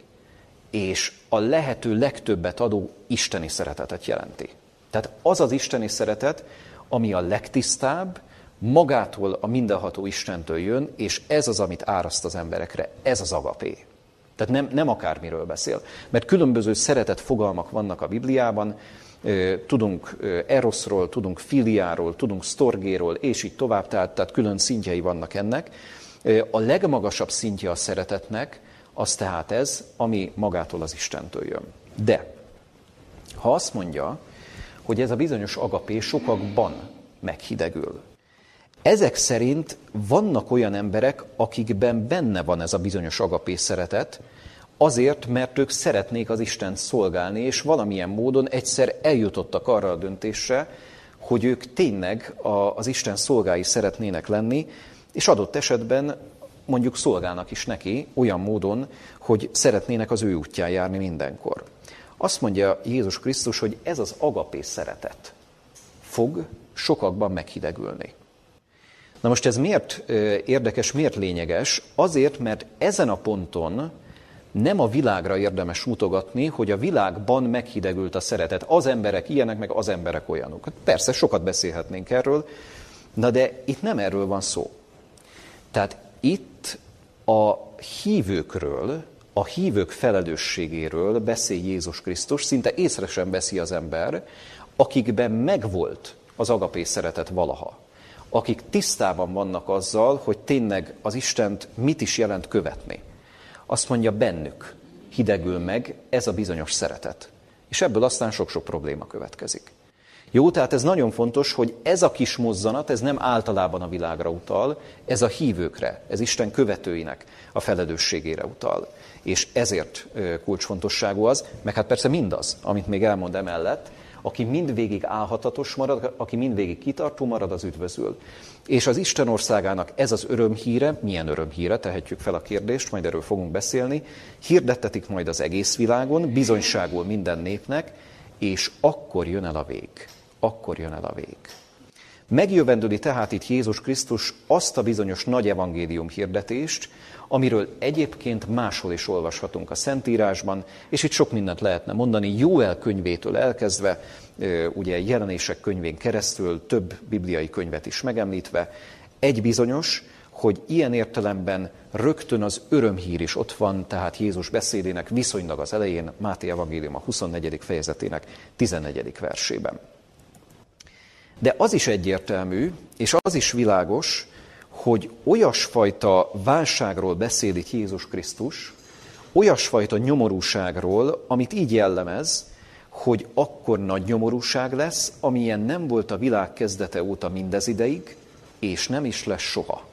és a lehető legtöbbet adó isteni szeretetet jelenti. Tehát az az isteni szeretet, ami a legtisztább, magától a mindenható Istentől jön, és ez az, amit áraszt az emberekre, ez az agapé. Tehát nem, nem akármiről beszél. Mert különböző szeretet fogalmak vannak a Bibliában, tudunk eroszról, tudunk filiáról, tudunk sztorgéról, és így tovább, tehát, tehát külön szintjei vannak ennek. A legmagasabb szintje a szeretetnek, az tehát ez, ami magától az Istentől jön. De, ha azt mondja, hogy ez a bizonyos agapé sokakban meghidegül, ezek szerint vannak olyan emberek, akikben benne van ez a bizonyos agapé szeretet, azért, mert ők szeretnék az Istent szolgálni, és valamilyen módon egyszer eljutottak arra a döntésre, hogy ők tényleg az Isten szolgái szeretnének lenni, és adott esetben mondjuk szolgálnak is neki olyan módon, hogy szeretnének az ő útján járni mindenkor. Azt mondja Jézus Krisztus, hogy ez az agapé szeretet fog sokakban meghidegülni. Na most ez miért érdekes, miért lényeges? Azért, mert ezen a ponton nem a világra érdemes mutogatni, hogy a világban meghidegült a szeretet. Az emberek ilyenek, meg az emberek olyanok. Hát persze, sokat beszélhetnénk erről, na de itt nem erről van szó. Tehát itt a hívőkről, a hívők felelősségéről beszél Jézus Krisztus, szinte észre sem veszi az ember, akikben megvolt az agapé szeretet valaha akik tisztában vannak azzal, hogy tényleg az Istent mit is jelent követni. Azt mondja, bennük hidegül meg ez a bizonyos szeretet. És ebből aztán sok-sok probléma következik. Jó, tehát ez nagyon fontos, hogy ez a kis mozzanat, ez nem általában a világra utal, ez a hívőkre, ez Isten követőinek a felelősségére utal. És ezért kulcsfontosságú az, meg hát persze mindaz, amit még elmond emellett, aki mindvégig álhatatos marad, aki mindvégig kitartó marad, az üdvözül. És az Isten országának ez az örömhíre, milyen örömhíre, tehetjük fel a kérdést, majd erről fogunk beszélni, hirdettetik majd az egész világon, bizonyságul minden népnek, és akkor jön el a vég. Akkor jön el a vég. Megjövendőli tehát itt Jézus Krisztus azt a bizonyos nagy evangélium hirdetést, amiről egyébként máshol is olvashatunk a Szentírásban, és itt sok mindent lehetne mondani, Jóel könyvétől elkezdve, ugye jelenések könyvén keresztül, több bibliai könyvet is megemlítve, egy bizonyos, hogy ilyen értelemben rögtön az örömhír is ott van, tehát Jézus beszédének viszonylag az elején, Máté Evangélium a 24. fejezetének 14. versében. De az is egyértelmű, és az is világos, hogy olyasfajta válságról beszél itt Jézus Krisztus, olyasfajta nyomorúságról, amit így jellemez, hogy akkor nagy nyomorúság lesz, amilyen nem volt a világ kezdete óta mindez ideig, és nem is lesz soha.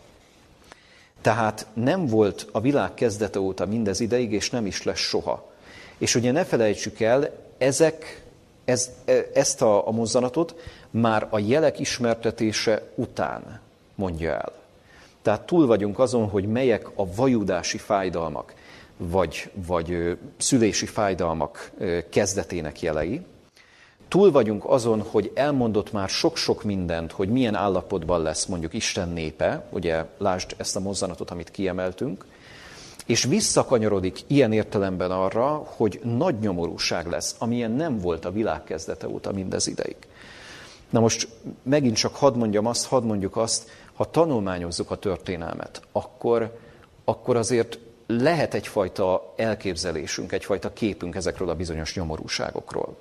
Tehát nem volt a világ kezdete óta mindez ideig, és nem is lesz soha. És ugye ne felejtsük el, ezek, ez, ezt a, a mozzanatot már a jelek ismertetése után mondja el. Tehát túl vagyunk azon, hogy melyek a vajudási fájdalmak, vagy, vagy szülési fájdalmak kezdetének jelei. Túl vagyunk azon, hogy elmondott már sok-sok mindent, hogy milyen állapotban lesz mondjuk Isten népe, ugye lásd ezt a mozzanatot, amit kiemeltünk, és visszakanyarodik ilyen értelemben arra, hogy nagy nyomorúság lesz, amilyen nem volt a világ kezdete óta mindez ideig. Na most megint csak hadd mondjam azt, hadd mondjuk azt, ha tanulmányozzuk a történelmet, akkor, akkor azért lehet egyfajta elképzelésünk, egyfajta képünk ezekről a bizonyos nyomorúságokról.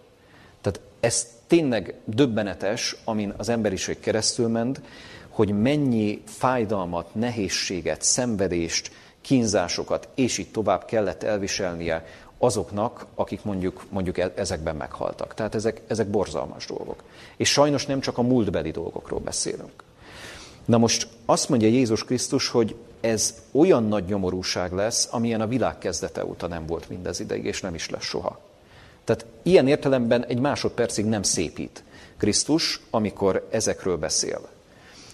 Tehát ez tényleg döbbenetes, amin az emberiség keresztül ment, hogy mennyi fájdalmat, nehézséget, szenvedést, kínzásokat, és így tovább kellett elviselnie azoknak, akik mondjuk, mondjuk e- ezekben meghaltak. Tehát ezek, ezek borzalmas dolgok. És sajnos nem csak a múltbeli dolgokról beszélünk. Na most azt mondja Jézus Krisztus, hogy ez olyan nagy nyomorúság lesz, amilyen a világ kezdete óta nem volt mindez ideig, és nem is lesz soha. Tehát ilyen értelemben egy másodpercig nem szépít Krisztus, amikor ezekről beszél.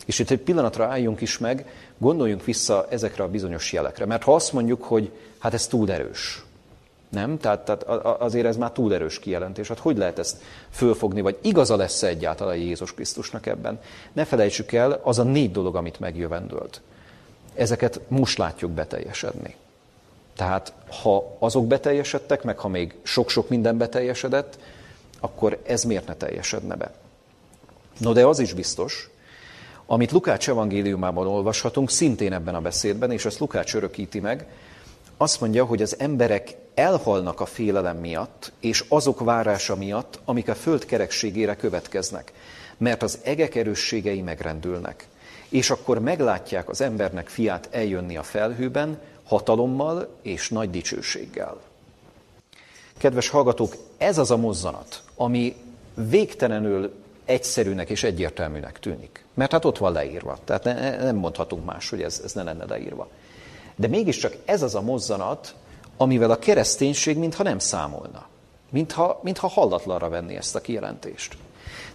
És itt egy pillanatra álljunk is meg, gondoljunk vissza ezekre a bizonyos jelekre. Mert ha azt mondjuk, hogy hát ez túl erős, nem? Tehát, tehát azért ez már túl erős kijelentés. Hát hogy lehet ezt fölfogni, vagy igaza lesz -e egyáltalán Jézus Krisztusnak ebben? Ne felejtsük el, az a négy dolog, amit megjövendölt. Ezeket most látjuk beteljesedni. Tehát ha azok beteljesedtek, meg ha még sok-sok minden beteljesedett, akkor ez miért ne teljesedne be? No de az is biztos, amit Lukács evangéliumában olvashatunk, szintén ebben a beszédben, és ezt Lukács örökíti meg, azt mondja, hogy az emberek elhalnak a félelem miatt, és azok várása miatt, amik a föld kerekségére következnek, mert az egek erősségei megrendülnek. És akkor meglátják az embernek fiát eljönni a felhőben, hatalommal és nagy dicsőséggel. Kedves hallgatók, ez az a mozzanat, ami végtelenül egyszerűnek és egyértelműnek tűnik. Mert hát ott van leírva. Tehát ne, nem mondhatunk más, hogy ez, ez ne lenne leírva. De mégiscsak ez az a mozzanat, amivel a kereszténység mintha nem számolna. Mintha, mintha hallatlanra venni ezt a kijelentést.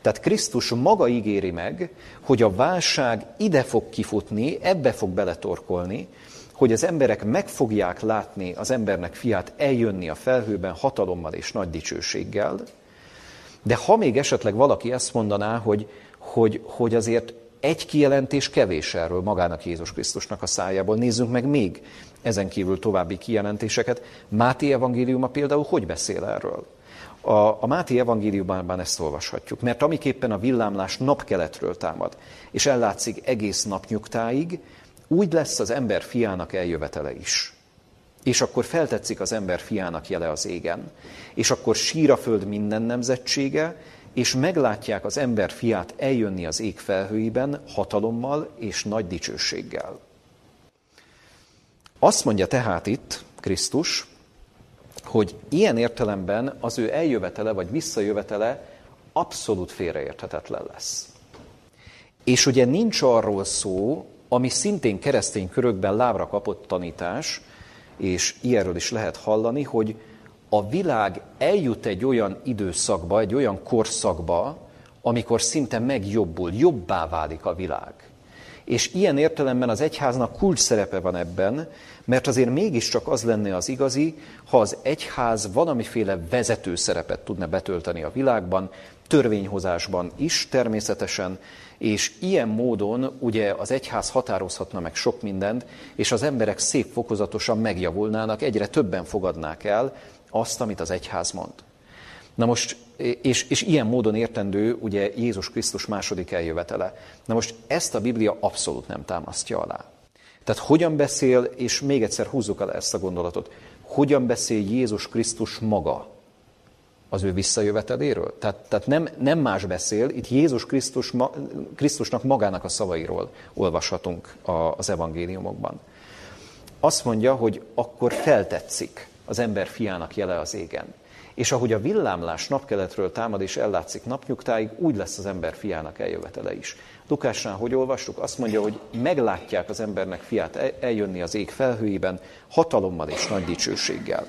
Tehát Krisztus maga ígéri meg, hogy a válság ide fog kifutni, ebbe fog beletorkolni, hogy az emberek meg fogják látni az embernek fiát eljönni a felhőben hatalommal és nagy dicsőséggel, de ha még esetleg valaki ezt mondaná, hogy, hogy, hogy azért egy kijelentés kevés erről magának Jézus Krisztusnak a szájából. Nézzünk meg még ezen kívül további kijelentéseket. Máté evangéliuma például hogy beszél erről? A, a Máté evangéliumban ezt olvashatjuk, mert amiképpen a villámlás napkeletről támad, és ellátszik egész nap nyugtáig, úgy lesz az ember fiának eljövetele is. És akkor feltetszik az ember fiának jele az égen. És akkor sír a föld minden nemzetsége, és meglátják az ember fiát eljönni az ég felhőiben hatalommal és nagy dicsőséggel. Azt mondja tehát itt Krisztus, hogy ilyen értelemben az ő eljövetele vagy visszajövetele abszolút félreérthetetlen lesz. És ugye nincs arról szó, ami szintén keresztény körökben lábra kapott tanítás, és ilyenről is lehet hallani, hogy a világ eljut egy olyan időszakba, egy olyan korszakba, amikor szinte megjobbul, jobbá válik a világ. És ilyen értelemben az egyháznak kulcs szerepe van ebben, mert azért mégiscsak az lenne az igazi, ha az egyház valamiféle vezető szerepet tudna betölteni a világban, törvényhozásban is természetesen, és ilyen módon ugye az egyház határozhatna meg sok mindent, és az emberek szép fokozatosan megjavulnának, egyre többen fogadnák el azt, amit az egyház mond. Na most, és, és ilyen módon értendő ugye Jézus Krisztus második eljövetele. Na most ezt a Biblia abszolút nem támasztja alá. Tehát hogyan beszél, és még egyszer húzzuk el ezt a gondolatot, hogyan beszél Jézus Krisztus maga az ő visszajöveteléről? Tehát, tehát nem, nem más beszél, itt Jézus Krisztus, ma, Krisztusnak magának a szavairól olvashatunk a, az evangéliumokban. Azt mondja, hogy akkor feltetszik az ember fiának jele az égen. És ahogy a villámlás napkeletről támad és ellátszik napnyugtáig, úgy lesz az ember fiának eljövetele is. Lukásnál hogy olvastuk? Azt mondja, hogy meglátják az embernek fiát eljönni az ég felhőiben, hatalommal és nagy dicsőséggel.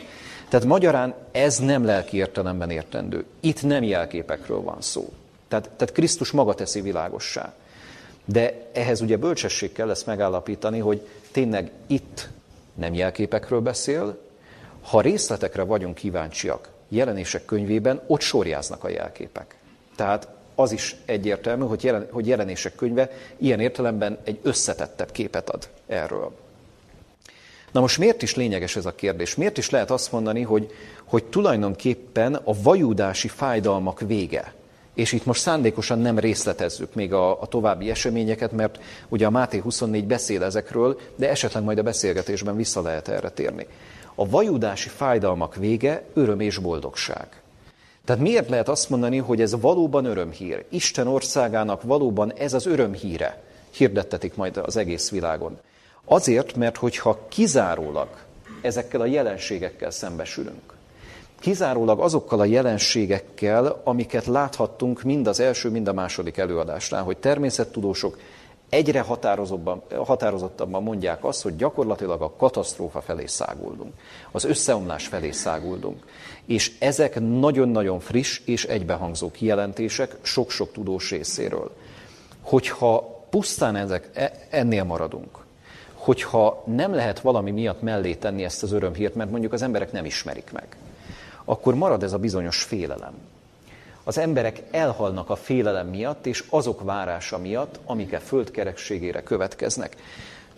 Tehát magyarán ez nem lelki értelemben értendő. Itt nem jelképekről van szó. Tehát, tehát Krisztus maga teszi világossá. De ehhez ugye bölcsesség kell ezt megállapítani, hogy tényleg itt nem jelképekről beszél, ha részletekre vagyunk kíváncsiak jelenések könyvében, ott sorjáznak a jelképek. Tehát az is egyértelmű, hogy, jelen, hogy jelenések könyve ilyen értelemben egy összetettebb képet ad erről. Na most miért is lényeges ez a kérdés? Miért is lehet azt mondani, hogy, hogy tulajdonképpen a vajudási fájdalmak vége, és itt most szándékosan nem részletezzük még a, a további eseményeket, mert ugye a Máté 24 beszél ezekről, de esetleg majd a beszélgetésben vissza lehet erre térni. A vajudási fájdalmak vége öröm és boldogság. Tehát miért lehet azt mondani, hogy ez valóban örömhír? Isten országának valóban ez az örömhíre hirdettetik majd az egész világon. Azért, mert hogyha kizárólag ezekkel a jelenségekkel szembesülünk, kizárólag azokkal a jelenségekkel, amiket láthattunk mind az első, mind a második előadásnál, hogy természettudósok egyre határozottabban mondják azt, hogy gyakorlatilag a katasztrófa felé száguldunk, az összeomlás felé száguldunk. És ezek nagyon-nagyon friss és egybehangzó kijelentések sok-sok tudós részéről. Hogyha pusztán ezek, e, ennél maradunk, hogyha nem lehet valami miatt mellé tenni ezt az örömhírt, mert mondjuk az emberek nem ismerik meg, akkor marad ez a bizonyos félelem. Az emberek elhalnak a félelem miatt, és azok várása miatt, amik a földkerekségére következnek.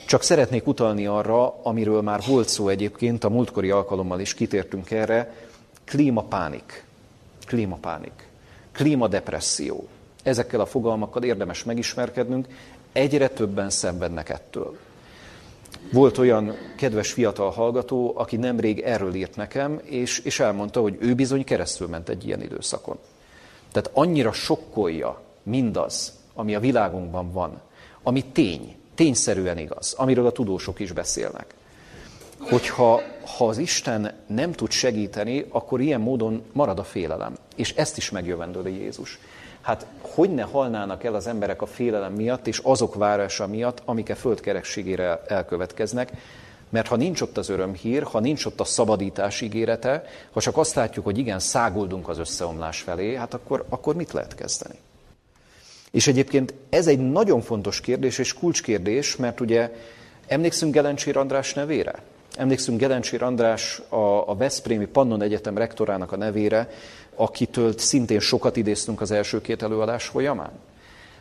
Csak szeretnék utalni arra, amiről már volt szó egyébként, a múltkori alkalommal is kitértünk erre, klímapánik, klímapánik, klímadepresszió. Ezekkel a fogalmakkal érdemes megismerkednünk, egyre többen szenvednek ettől. Volt olyan kedves fiatal hallgató, aki nemrég erről írt nekem, és, és elmondta, hogy ő bizony keresztül ment egy ilyen időszakon. Tehát annyira sokkolja mindaz, ami a világunkban van, ami tény, tényszerűen igaz, amiről a tudósok is beszélnek. Hogyha ha az Isten nem tud segíteni, akkor ilyen módon marad a félelem. És ezt is megjövendőli Jézus. Hát hogy ne halnának el az emberek a félelem miatt, és azok várása miatt, amik a földkerekségére elkövetkeznek, mert ha nincs ott az örömhír, ha nincs ott a szabadítás ígérete, ha csak azt látjuk, hogy igen, száguldunk az összeomlás felé, hát akkor, akkor mit lehet kezdeni? És egyébként ez egy nagyon fontos kérdés és kulcskérdés, mert ugye emlékszünk Gelencsér András nevére? Emlékszünk Gelencsér András a, a Veszprémi Pannon Egyetem rektorának a nevére, akitől szintén sokat idéztünk az első két előadás folyamán?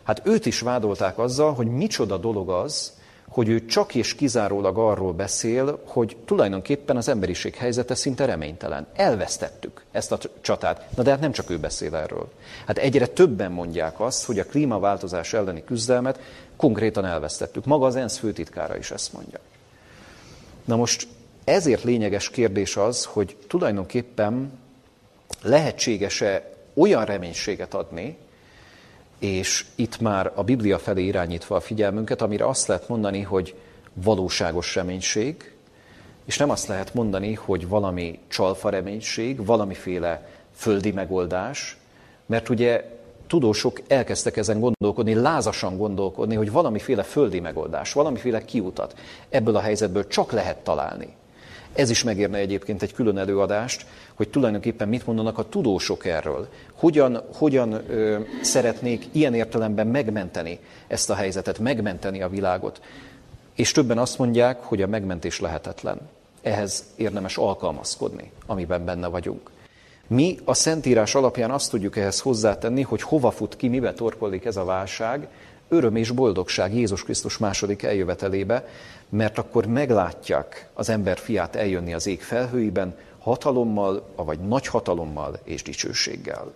Hát őt is vádolták azzal, hogy micsoda dolog az, hogy ő csak és kizárólag arról beszél, hogy tulajdonképpen az emberiség helyzete szinte reménytelen. Elvesztettük ezt a csatát. Na de hát nem csak ő beszél erről. Hát egyre többen mondják azt, hogy a klímaváltozás elleni küzdelmet konkrétan elvesztettük. Maga az ENSZ főtitkára is ezt mondja. Na most ezért lényeges kérdés az, hogy tulajdonképpen lehetséges-e olyan reménységet adni, és itt már a Biblia felé irányítva a figyelmünket, amire azt lehet mondani, hogy valóságos reménység, és nem azt lehet mondani, hogy valami csalfa reménység, valamiféle földi megoldás, mert ugye tudósok elkezdtek ezen gondolkodni, lázasan gondolkodni, hogy valamiféle földi megoldás, valamiféle kiutat ebből a helyzetből csak lehet találni. Ez is megérne egyébként egy külön előadást, hogy tulajdonképpen mit mondanak a tudósok erről. Hogyan, hogyan ö, szeretnék ilyen értelemben megmenteni ezt a helyzetet, megmenteni a világot. És többen azt mondják, hogy a megmentés lehetetlen. Ehhez érdemes alkalmazkodni, amiben benne vagyunk. Mi a Szentírás alapján azt tudjuk ehhez hozzátenni, hogy hova fut ki, mibe torkolik ez a válság, öröm és boldogság Jézus Krisztus második eljövetelébe, mert akkor meglátják az ember fiát eljönni az ég felhőiben, hatalommal, vagy nagy hatalommal és dicsőséggel.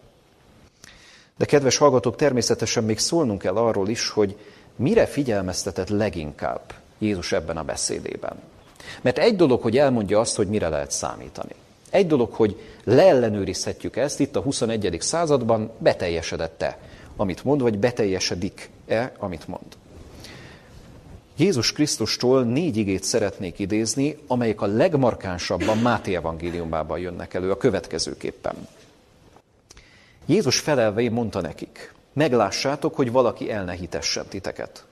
De kedves hallgatók, természetesen még szólnunk kell arról is, hogy mire figyelmeztetett leginkább Jézus ebben a beszédében. Mert egy dolog, hogy elmondja azt, hogy mire lehet számítani. Egy dolog, hogy leellenőrizhetjük ezt itt a 21. században, beteljesedett-e, amit mond, vagy beteljesedik-e, amit mond. Jézus Krisztustól négy igét szeretnék idézni, amelyek a legmarkánsabban Máté evangéliumában jönnek elő a következőképpen. Jézus felelve mondta nekik, meglássátok, hogy valaki el ne hitessen titeket.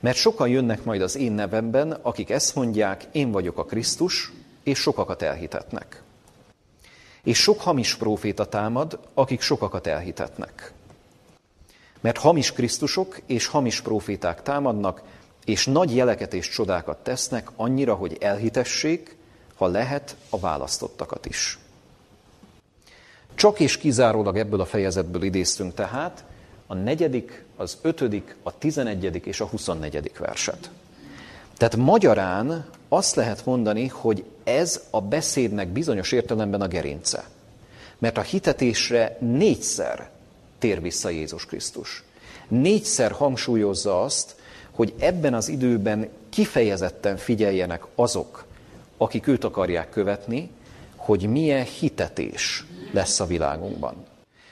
Mert sokan jönnek majd az én nevemben, akik ezt mondják, én vagyok a Krisztus, és sokakat elhitetnek. És sok hamis próféta támad, akik sokakat elhitetnek. Mert hamis Krisztusok és hamis proféták támadnak, és nagy jeleket és csodákat tesznek annyira, hogy elhitessék, ha lehet, a választottakat is. Csak és kizárólag ebből a fejezetből idéztünk tehát a negyedik, az ötödik, a tizenegyedik és a huszonnegyedik verset. Tehát magyarán azt lehet mondani, hogy ez a beszédnek bizonyos értelemben a gerince. Mert a hitetésre négyszer tér vissza Jézus Krisztus. Négyszer hangsúlyozza azt, hogy ebben az időben kifejezetten figyeljenek azok, akik őt akarják követni, hogy milyen hitetés lesz a világunkban.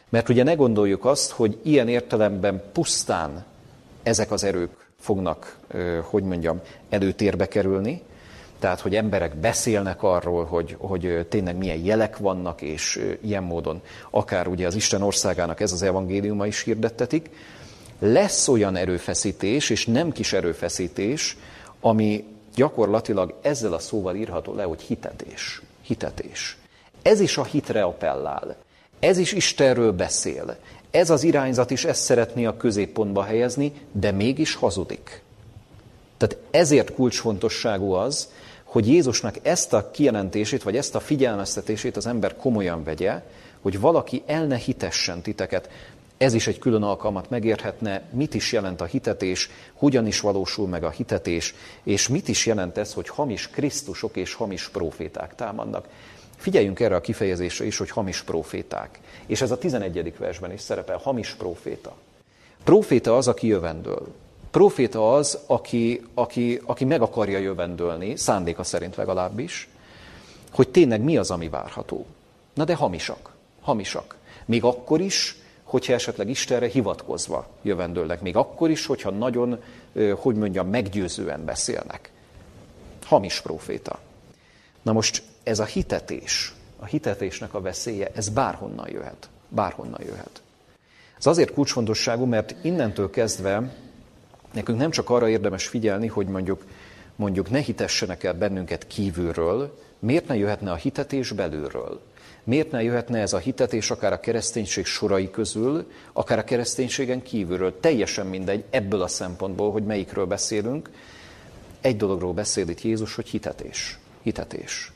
Mert ugye ne gondoljuk azt, hogy ilyen értelemben pusztán ezek az erők fognak, hogy mondjam, előtérbe kerülni, tehát, hogy emberek beszélnek arról, hogy, hogy tényleg milyen jelek vannak, és ilyen módon akár ugye az Isten országának ez az evangéliuma is hirdettetik, lesz olyan erőfeszítés, és nem kis erőfeszítés, ami gyakorlatilag ezzel a szóval írható le, hogy hitetés. Hitetés. Ez is a hitre appellál. Ez is Istenről beszél. Ez az irányzat is ezt szeretné a középpontba helyezni, de mégis hazudik. Tehát ezért kulcsfontosságú az, hogy Jézusnak ezt a kijelentését, vagy ezt a figyelmeztetését az ember komolyan vegye, hogy valaki el ne hitessen titeket. Ez is egy külön alkalmat megérhetne, mit is jelent a hitetés, hogyan is valósul meg a hitetés, és mit is jelent ez, hogy hamis Krisztusok és hamis proféták támadnak. Figyeljünk erre a kifejezésre is, hogy hamis proféták. És ez a 11. versben is szerepel, hamis proféta. Proféta az, aki jövendől. Proféta az, aki, aki, aki meg akarja jövendölni, szándéka szerint legalábbis, hogy tényleg mi az, ami várható. Na de hamisak. Hamisak. Még akkor is, hogyha esetleg Istenre hivatkozva jövendőlnek. Még akkor is, hogyha nagyon, hogy mondjam, meggyőzően beszélnek. Hamis proféta. Na most ez a hitetés, a hitetésnek a veszélye, ez bárhonnan jöhet. Bárhonnan jöhet. Ez azért kulcsfontosságú, mert innentől kezdve nekünk nem csak arra érdemes figyelni, hogy mondjuk, mondjuk ne hitessenek el bennünket kívülről, miért ne jöhetne a hitetés belülről? Miért ne jöhetne ez a hitetés akár a kereszténység sorai közül, akár a kereszténységen kívülről? Teljesen mindegy ebből a szempontból, hogy melyikről beszélünk. Egy dologról beszél itt Jézus, hogy hitetés. Hitetés.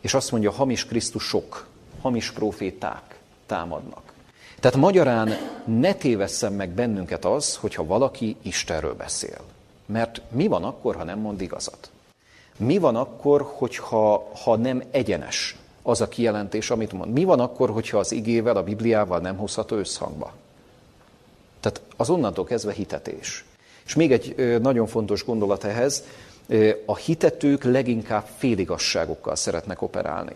És azt mondja, hamis Krisztusok, hamis proféták támadnak. Tehát magyarán ne tévesszem meg bennünket az, hogyha valaki Istenről beszél. Mert mi van akkor, ha nem mond igazat? Mi van akkor, hogyha ha nem egyenes az a kijelentés, amit mond? Mi van akkor, hogyha az igével, a Bibliával nem hozható összhangba? Tehát az onnantól kezdve hitetés. És még egy nagyon fontos gondolat ehhez, a hitetők leginkább féligasságokkal szeretnek operálni.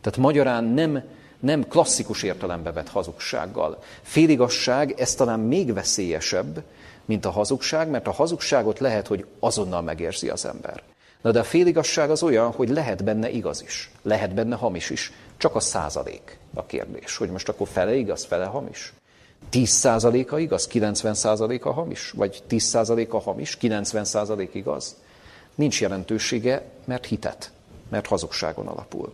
Tehát magyarán nem, nem klasszikus értelembe vett hazugsággal. Féligasság, ez talán még veszélyesebb, mint a hazugság, mert a hazugságot lehet, hogy azonnal megérzi az ember. Na de a féligasság az olyan, hogy lehet benne igaz is, lehet benne hamis is. Csak a százalék a kérdés, hogy most akkor fele igaz, fele hamis. 10 százaléka igaz, 90 százaléka hamis? Vagy 10 százaléka hamis, 90 százalék igaz? Nincs jelentősége, mert hitet, mert hazugságon alapul.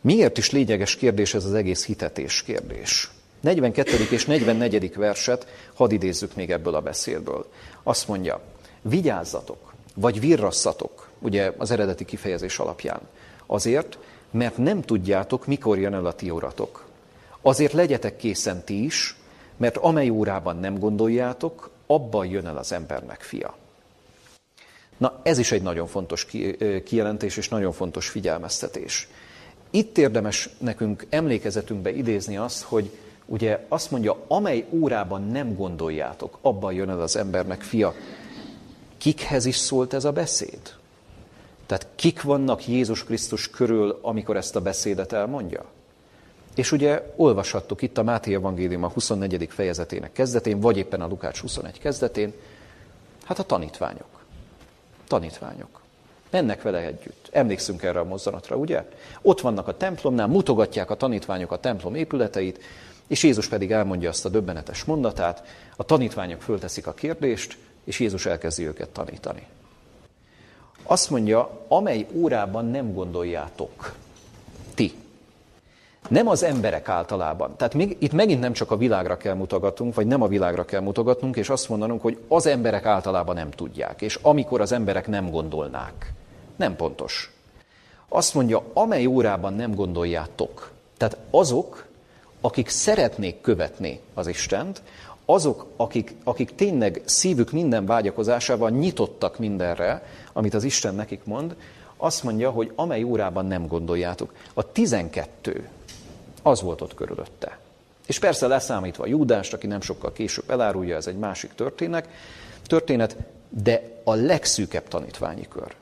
Miért is lényeges kérdés ez az egész hitetés kérdés? 42. és 44. verset hadd idézzük még ebből a beszédből. Azt mondja, vigyázzatok, vagy virrasszatok, ugye az eredeti kifejezés alapján. Azért, mert nem tudjátok, mikor jön el a ti óratok. Azért legyetek készen ti is, mert amely órában nem gondoljátok, abban jön el az embernek fia. Na, ez is egy nagyon fontos kijelentés és nagyon fontos figyelmeztetés. Itt érdemes nekünk emlékezetünkbe idézni azt, hogy ugye azt mondja, amely órában nem gondoljátok, abban jön el az embernek fia. Kikhez is szólt ez a beszéd? Tehát kik vannak Jézus Krisztus körül, amikor ezt a beszédet elmondja? És ugye olvashattuk itt a Máté Evangélium a 24. fejezetének kezdetén, vagy éppen a Lukács 21 kezdetén, hát a tanítványok tanítványok. Mennek vele együtt. Emlékszünk erre a mozzanatra, ugye? Ott vannak a templomnál, mutogatják a tanítványok a templom épületeit, És Jézus pedig elmondja azt a döbbenetes mondatát, a tanítványok fölteszik a kérdést, és Jézus elkezdi őket tanítani. Azt mondja, amely órában nem gondoljátok, ti. Nem az emberek általában. Tehát még, itt megint nem csak a világra kell mutogatnunk, vagy nem a világra kell mutogatnunk, és azt mondanunk, hogy az emberek általában nem tudják, és amikor az emberek nem gondolnák. Nem pontos. Azt mondja, amely órában nem gondoljátok. Tehát azok, akik szeretnék követni az Istent, azok, akik, akik tényleg szívük minden vágyakozásával nyitottak mindenre, amit az Isten nekik mond, azt mondja, hogy amely órában nem gondoljátok. A 12 az volt ott körülötte. És persze leszámítva Júdást, aki nem sokkal később elárulja, ez egy másik történet, történet, de a legszűkebb tanítványi kör.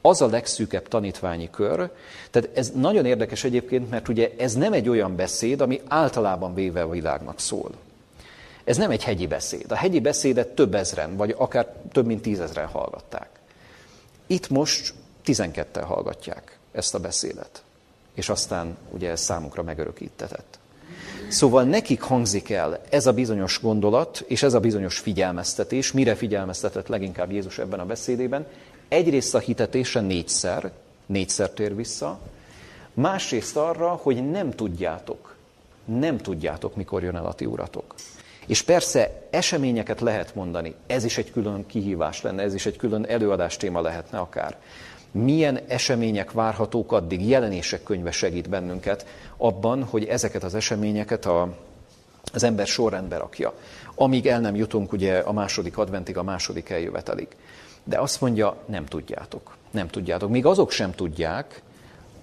Az a legszűkebb tanítványi kör, tehát ez nagyon érdekes egyébként, mert ugye ez nem egy olyan beszéd, ami általában véve a világnak szól. Ez nem egy hegyi beszéd. A hegyi beszédet több ezren, vagy akár több mint tízezren hallgatták. Itt most tizenketten hallgatják ezt a beszédet. És aztán ugye ez számukra megörökítetett. Szóval nekik hangzik el ez a bizonyos gondolat, és ez a bizonyos figyelmeztetés. Mire figyelmeztetett leginkább Jézus ebben a beszédében? Egyrészt a hitetésre négyszer, négyszer tér vissza, másrészt arra, hogy nem tudjátok, nem tudjátok, mikor jön el a ti uratok. És persze eseményeket lehet mondani, ez is egy külön kihívás lenne, ez is egy külön előadás téma lehetne akár. Milyen események várhatók addig, jelenések könyve segít bennünket abban, hogy ezeket az eseményeket a, az ember sorrendbe rakja. Amíg el nem jutunk ugye a második adventig, a második eljövetelig. De azt mondja, nem tudjátok. Nem tudjátok. Még azok sem tudják,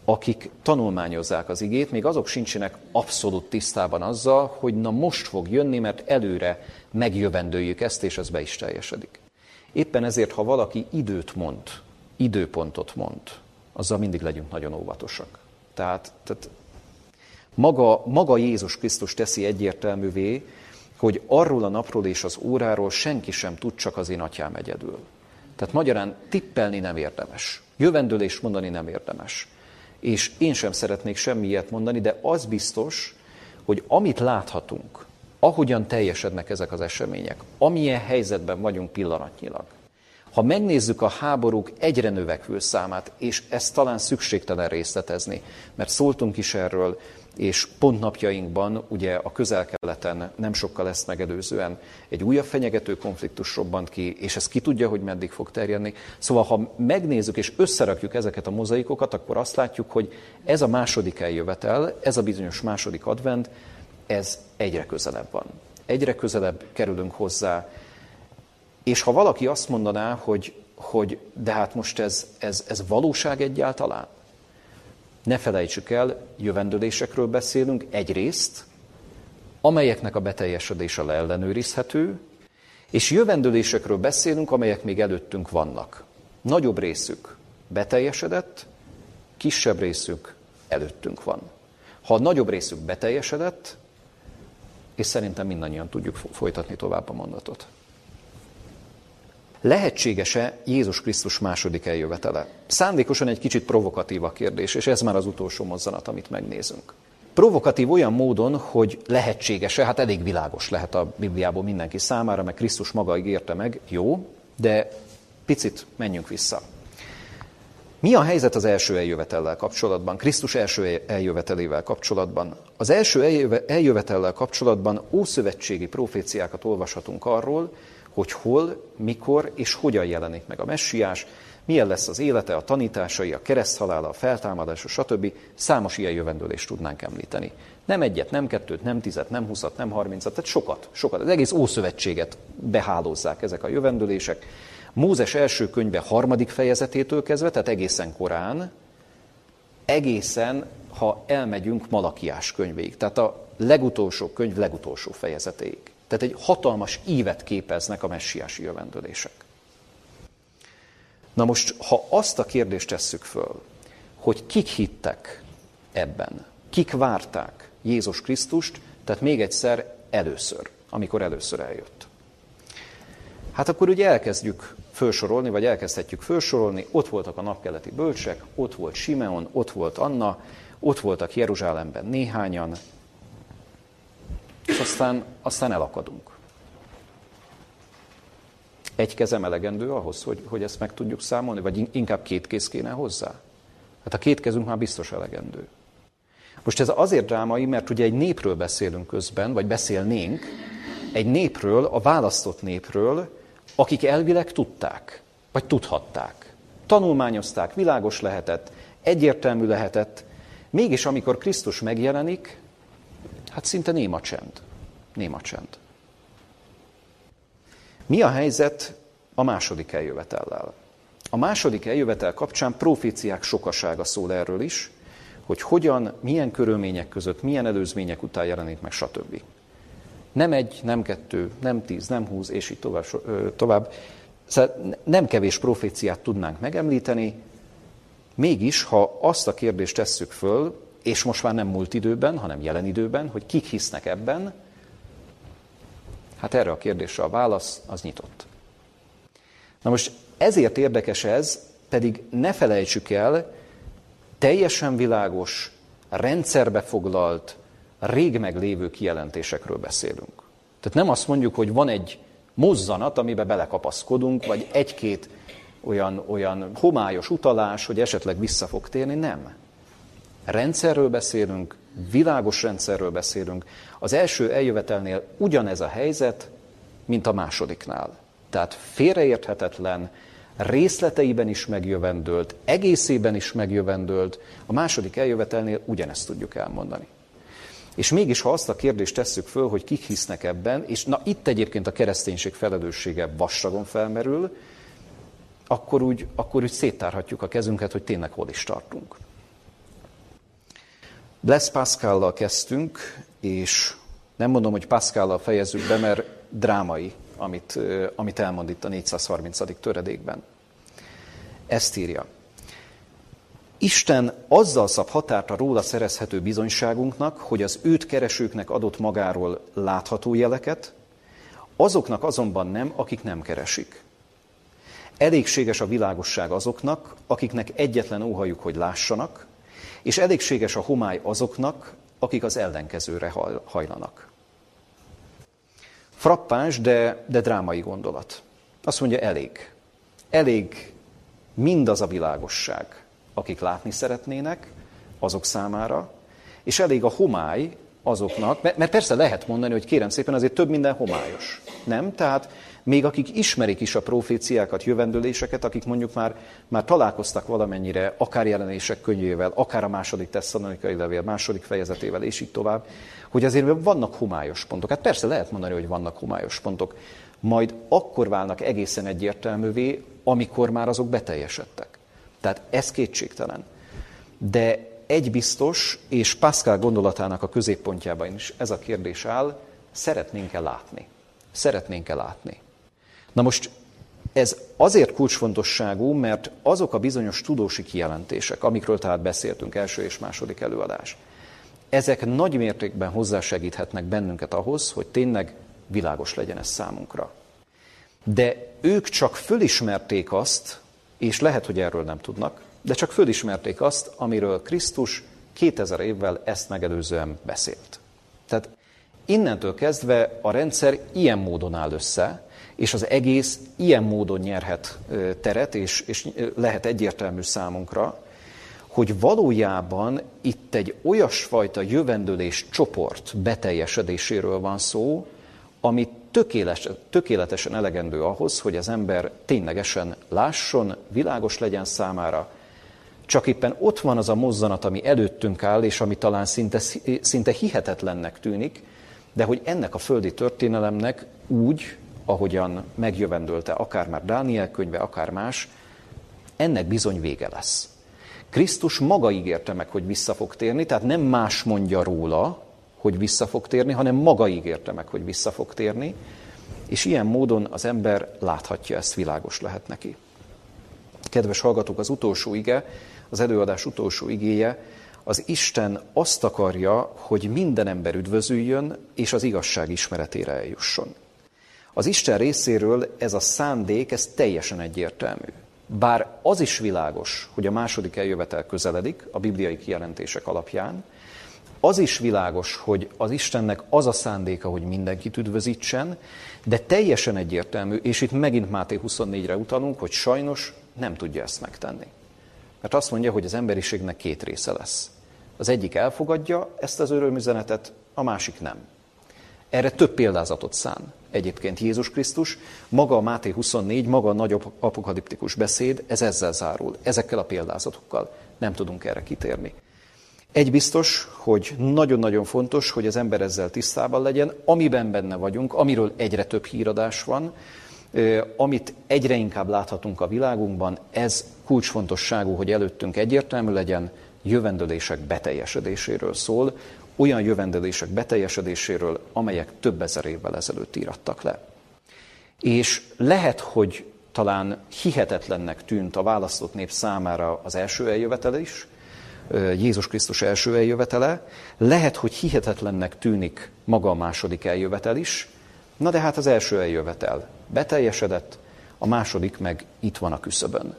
akik tanulmányozzák az igét, még azok sincsenek abszolút tisztában azzal, hogy na most fog jönni, mert előre megjövendőjük ezt, és ez be is teljesedik. Éppen ezért, ha valaki időt mond, időpontot mond, azzal mindig legyünk nagyon óvatosak. Tehát, tehát maga, maga Jézus Krisztus teszi egyértelművé, hogy arról a napról és az óráról senki sem tud, csak az én atyám egyedül. Tehát magyarán tippelni nem érdemes. Jövendőlést mondani nem érdemes és én sem szeretnék semmi ilyet mondani, de az biztos, hogy amit láthatunk, ahogyan teljesednek ezek az események, amilyen helyzetben vagyunk pillanatnyilag, ha megnézzük a háborúk egyre növekvő számát, és ezt talán szükségtelen részletezni, mert szóltunk is erről, és pont napjainkban, ugye a közel-keleten nem sokkal ezt megelőzően egy újabb fenyegető konfliktus robbant ki, és ez ki tudja, hogy meddig fog terjedni. Szóval, ha megnézzük és összerakjuk ezeket a mozaikokat, akkor azt látjuk, hogy ez a második eljövetel, ez a bizonyos második advent, ez egyre közelebb van. Egyre közelebb kerülünk hozzá. És ha valaki azt mondaná, hogy, hogy de hát most ez, ez, ez valóság egyáltalán, ne felejtsük el, jövendőlésekről beszélünk egyrészt, amelyeknek a beteljesedése leellenőrizhető, és jövendőlésekről beszélünk, amelyek még előttünk vannak. Nagyobb részük beteljesedett, kisebb részük előttünk van. Ha a nagyobb részük beteljesedett, és szerintem mindannyian tudjuk folytatni tovább a mondatot. Lehetséges-e Jézus Krisztus második eljövetele? Szándékosan egy kicsit provokatív a kérdés, és ez már az utolsó mozzanat, amit megnézünk. Provokatív olyan módon, hogy lehetséges-e, hát elég világos lehet a Bibliából mindenki számára, mert Krisztus maga ígérte meg, jó, de picit menjünk vissza. Mi a helyzet az első eljövetellel kapcsolatban, Krisztus első eljövetelével kapcsolatban? Az első eljövetellel kapcsolatban ószövetségi proféciákat olvashatunk arról, hogy hol, mikor és hogyan jelenik meg a messiás, milyen lesz az élete, a tanításai, a kereszthalála, a feltámadása, stb. Számos ilyen jövendőlést tudnánk említeni. Nem egyet, nem kettőt, nem tizet, nem huszat, nem harmincat, tehát sokat, sokat. Az egész Ószövetséget behálózzák ezek a jövendőlések. Mózes első könyve harmadik fejezetétől kezdve, tehát egészen korán, egészen, ha elmegyünk Malakiás könyvéig, tehát a legutolsó könyv legutolsó fejezetéig. Tehát egy hatalmas ívet képeznek a messiási jövendőlések. Na most, ha azt a kérdést tesszük föl, hogy kik hittek ebben, kik várták Jézus Krisztust, tehát még egyszer először, amikor először eljött. Hát akkor ugye elkezdjük felsorolni, vagy elkezdhetjük felsorolni, ott voltak a napkeleti bölcsek, ott volt Simeon, ott volt Anna, ott voltak Jeruzsálemben néhányan, aztán, aztán elakadunk. Egy kezem elegendő ahhoz, hogy, hogy ezt meg tudjuk számolni, vagy inkább két kéz kéne hozzá? Hát a két kezünk már biztos elegendő. Most ez azért drámai, mert ugye egy népről beszélünk közben, vagy beszélnénk, egy népről, a választott népről, akik elvileg tudták, vagy tudhatták. Tanulmányozták, világos lehetett, egyértelmű lehetett, mégis amikor Krisztus megjelenik, hát szinte néma csend. Néma csend. Mi a helyzet a második eljövetellel? A második eljövetel kapcsán proféciák sokasága szól erről is, hogy hogyan, milyen körülmények között, milyen előzmények után jelenik meg, stb. Nem egy, nem kettő, nem tíz, nem húsz, és így tovább. tovább. Szóval nem kevés proféciát tudnánk megemlíteni, mégis, ha azt a kérdést tesszük föl, és most már nem múlt időben, hanem jelen időben, hogy kik hisznek ebben, hát erre a kérdésre a válasz az nyitott. Na most ezért érdekes ez, pedig ne felejtsük el, teljesen világos, rendszerbe foglalt, rég meglévő kijelentésekről beszélünk. Tehát nem azt mondjuk, hogy van egy mozzanat, amibe belekapaszkodunk, vagy egy-két olyan, olyan homályos utalás, hogy esetleg vissza fog térni, nem. Rendszerről beszélünk, világos rendszerről beszélünk. Az első eljövetelnél ugyanez a helyzet, mint a másodiknál. Tehát félreérthetetlen, részleteiben is megjövendőlt, egészében is megjövendőlt, a második eljövetelnél ugyanezt tudjuk elmondani. És mégis, ha azt a kérdést tesszük föl, hogy kik hisznek ebben, és na itt egyébként a kereszténység felelőssége vastagon felmerül, akkor úgy, akkor úgy széttárhatjuk a kezünket, hogy tényleg hol is tartunk. Blaise Pascallal kezdtünk, és nem mondom, hogy Pascallal fejezzük be, mert drámai, amit, amit elmond itt a 430. töredékben. Ezt írja. Isten azzal szab határt a róla szerezhető bizonyságunknak, hogy az őt keresőknek adott magáról látható jeleket, azoknak azonban nem, akik nem keresik. Elégséges a világosság azoknak, akiknek egyetlen óhajuk, hogy lássanak, és elégséges a homály azoknak, akik az ellenkezőre hajlanak. Frappáns, de, de drámai gondolat. Azt mondja, elég. Elég mindaz a világosság, akik látni szeretnének, azok számára, és elég a homály azoknak, mert persze lehet mondani, hogy kérem szépen, azért több minden homályos. Nem? Tehát még akik ismerik is a proféciákat, jövendőléseket, akik mondjuk már, már találkoztak valamennyire, akár jelenések könyvével, akár a második tesszalonikai levél, második fejezetével, és így tovább, hogy azért vannak homályos pontok. Hát persze lehet mondani, hogy vannak homályos pontok. Majd akkor válnak egészen egyértelművé, amikor már azok beteljesedtek. Tehát ez kétségtelen. De egy biztos, és Pascal gondolatának a középpontjában is ez a kérdés áll, szeretnénk-e látni? Szeretnénk-e látni? Na most ez azért kulcsfontosságú, mert azok a bizonyos tudósi kijelentések, amikről tehát beszéltünk, első és második előadás, ezek nagy mértékben hozzásegíthetnek bennünket ahhoz, hogy tényleg világos legyen ez számunkra. De ők csak fölismerték azt, és lehet, hogy erről nem tudnak, de csak fölismerték azt, amiről Krisztus 2000 évvel ezt megelőzően beszélt. Tehát innentől kezdve a rendszer ilyen módon áll össze, és az egész ilyen módon nyerhet teret, és, és lehet egyértelmű számunkra, hogy valójában itt egy olyasfajta jövendőlés csoport beteljesedéséről van szó, ami tökéletes, tökéletesen elegendő ahhoz, hogy az ember ténylegesen lásson, világos legyen számára, csak éppen ott van az a mozzanat, ami előttünk áll, és ami talán szinte, szinte hihetetlennek tűnik, de hogy ennek a földi történelemnek úgy, ahogyan megjövendölte akár már Dániel könyve, akár más, ennek bizony vége lesz. Krisztus maga ígérte meg, hogy vissza fog térni, tehát nem más mondja róla, hogy vissza fog térni, hanem maga ígérte meg, hogy vissza fog térni, és ilyen módon az ember láthatja ezt, világos lehet neki. Kedves hallgatók, az utolsó ige, az előadás utolsó igéje, az Isten azt akarja, hogy minden ember üdvözüljön, és az igazság ismeretére eljusson. Az Isten részéről ez a szándék, ez teljesen egyértelmű. Bár az is világos, hogy a második eljövetel közeledik a bibliai kijelentések alapján, az is világos, hogy az Istennek az a szándéka, hogy mindenkit üdvözítsen, de teljesen egyértelmű, és itt megint Máté 24-re utalunk, hogy sajnos nem tudja ezt megtenni. Mert azt mondja, hogy az emberiségnek két része lesz. Az egyik elfogadja ezt az örömüzenetet, a másik nem. Erre több példázatot szán egyébként Jézus Krisztus. Maga a Máté 24, maga a nagy apokaliptikus beszéd, ez ezzel zárul. Ezekkel a példázatokkal nem tudunk erre kitérni. Egy biztos, hogy nagyon-nagyon fontos, hogy az ember ezzel tisztában legyen, amiben benne vagyunk, amiről egyre több híradás van, amit egyre inkább láthatunk a világunkban, ez kulcsfontosságú, hogy előttünk egyértelmű legyen, jövendőlések beteljesedéséről szól, olyan jövendőlések beteljesedéséről, amelyek több ezer évvel ezelőtt írattak le. És lehet, hogy talán hihetetlennek tűnt a választott nép számára az első eljövetel is, Jézus Krisztus első eljövetele, lehet, hogy hihetetlennek tűnik maga a második eljövetel is, na de hát az első eljövetel beteljesedett, a második meg itt van a küszöbön.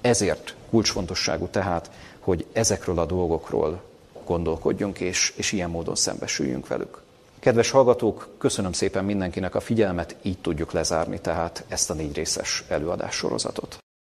Ezért kulcsfontosságú tehát, hogy ezekről a dolgokról gondolkodjunk, és, és ilyen módon szembesüljünk velük. Kedves hallgatók, köszönöm szépen mindenkinek a figyelmet, így tudjuk lezárni tehát ezt a négy részes előadássorozatot.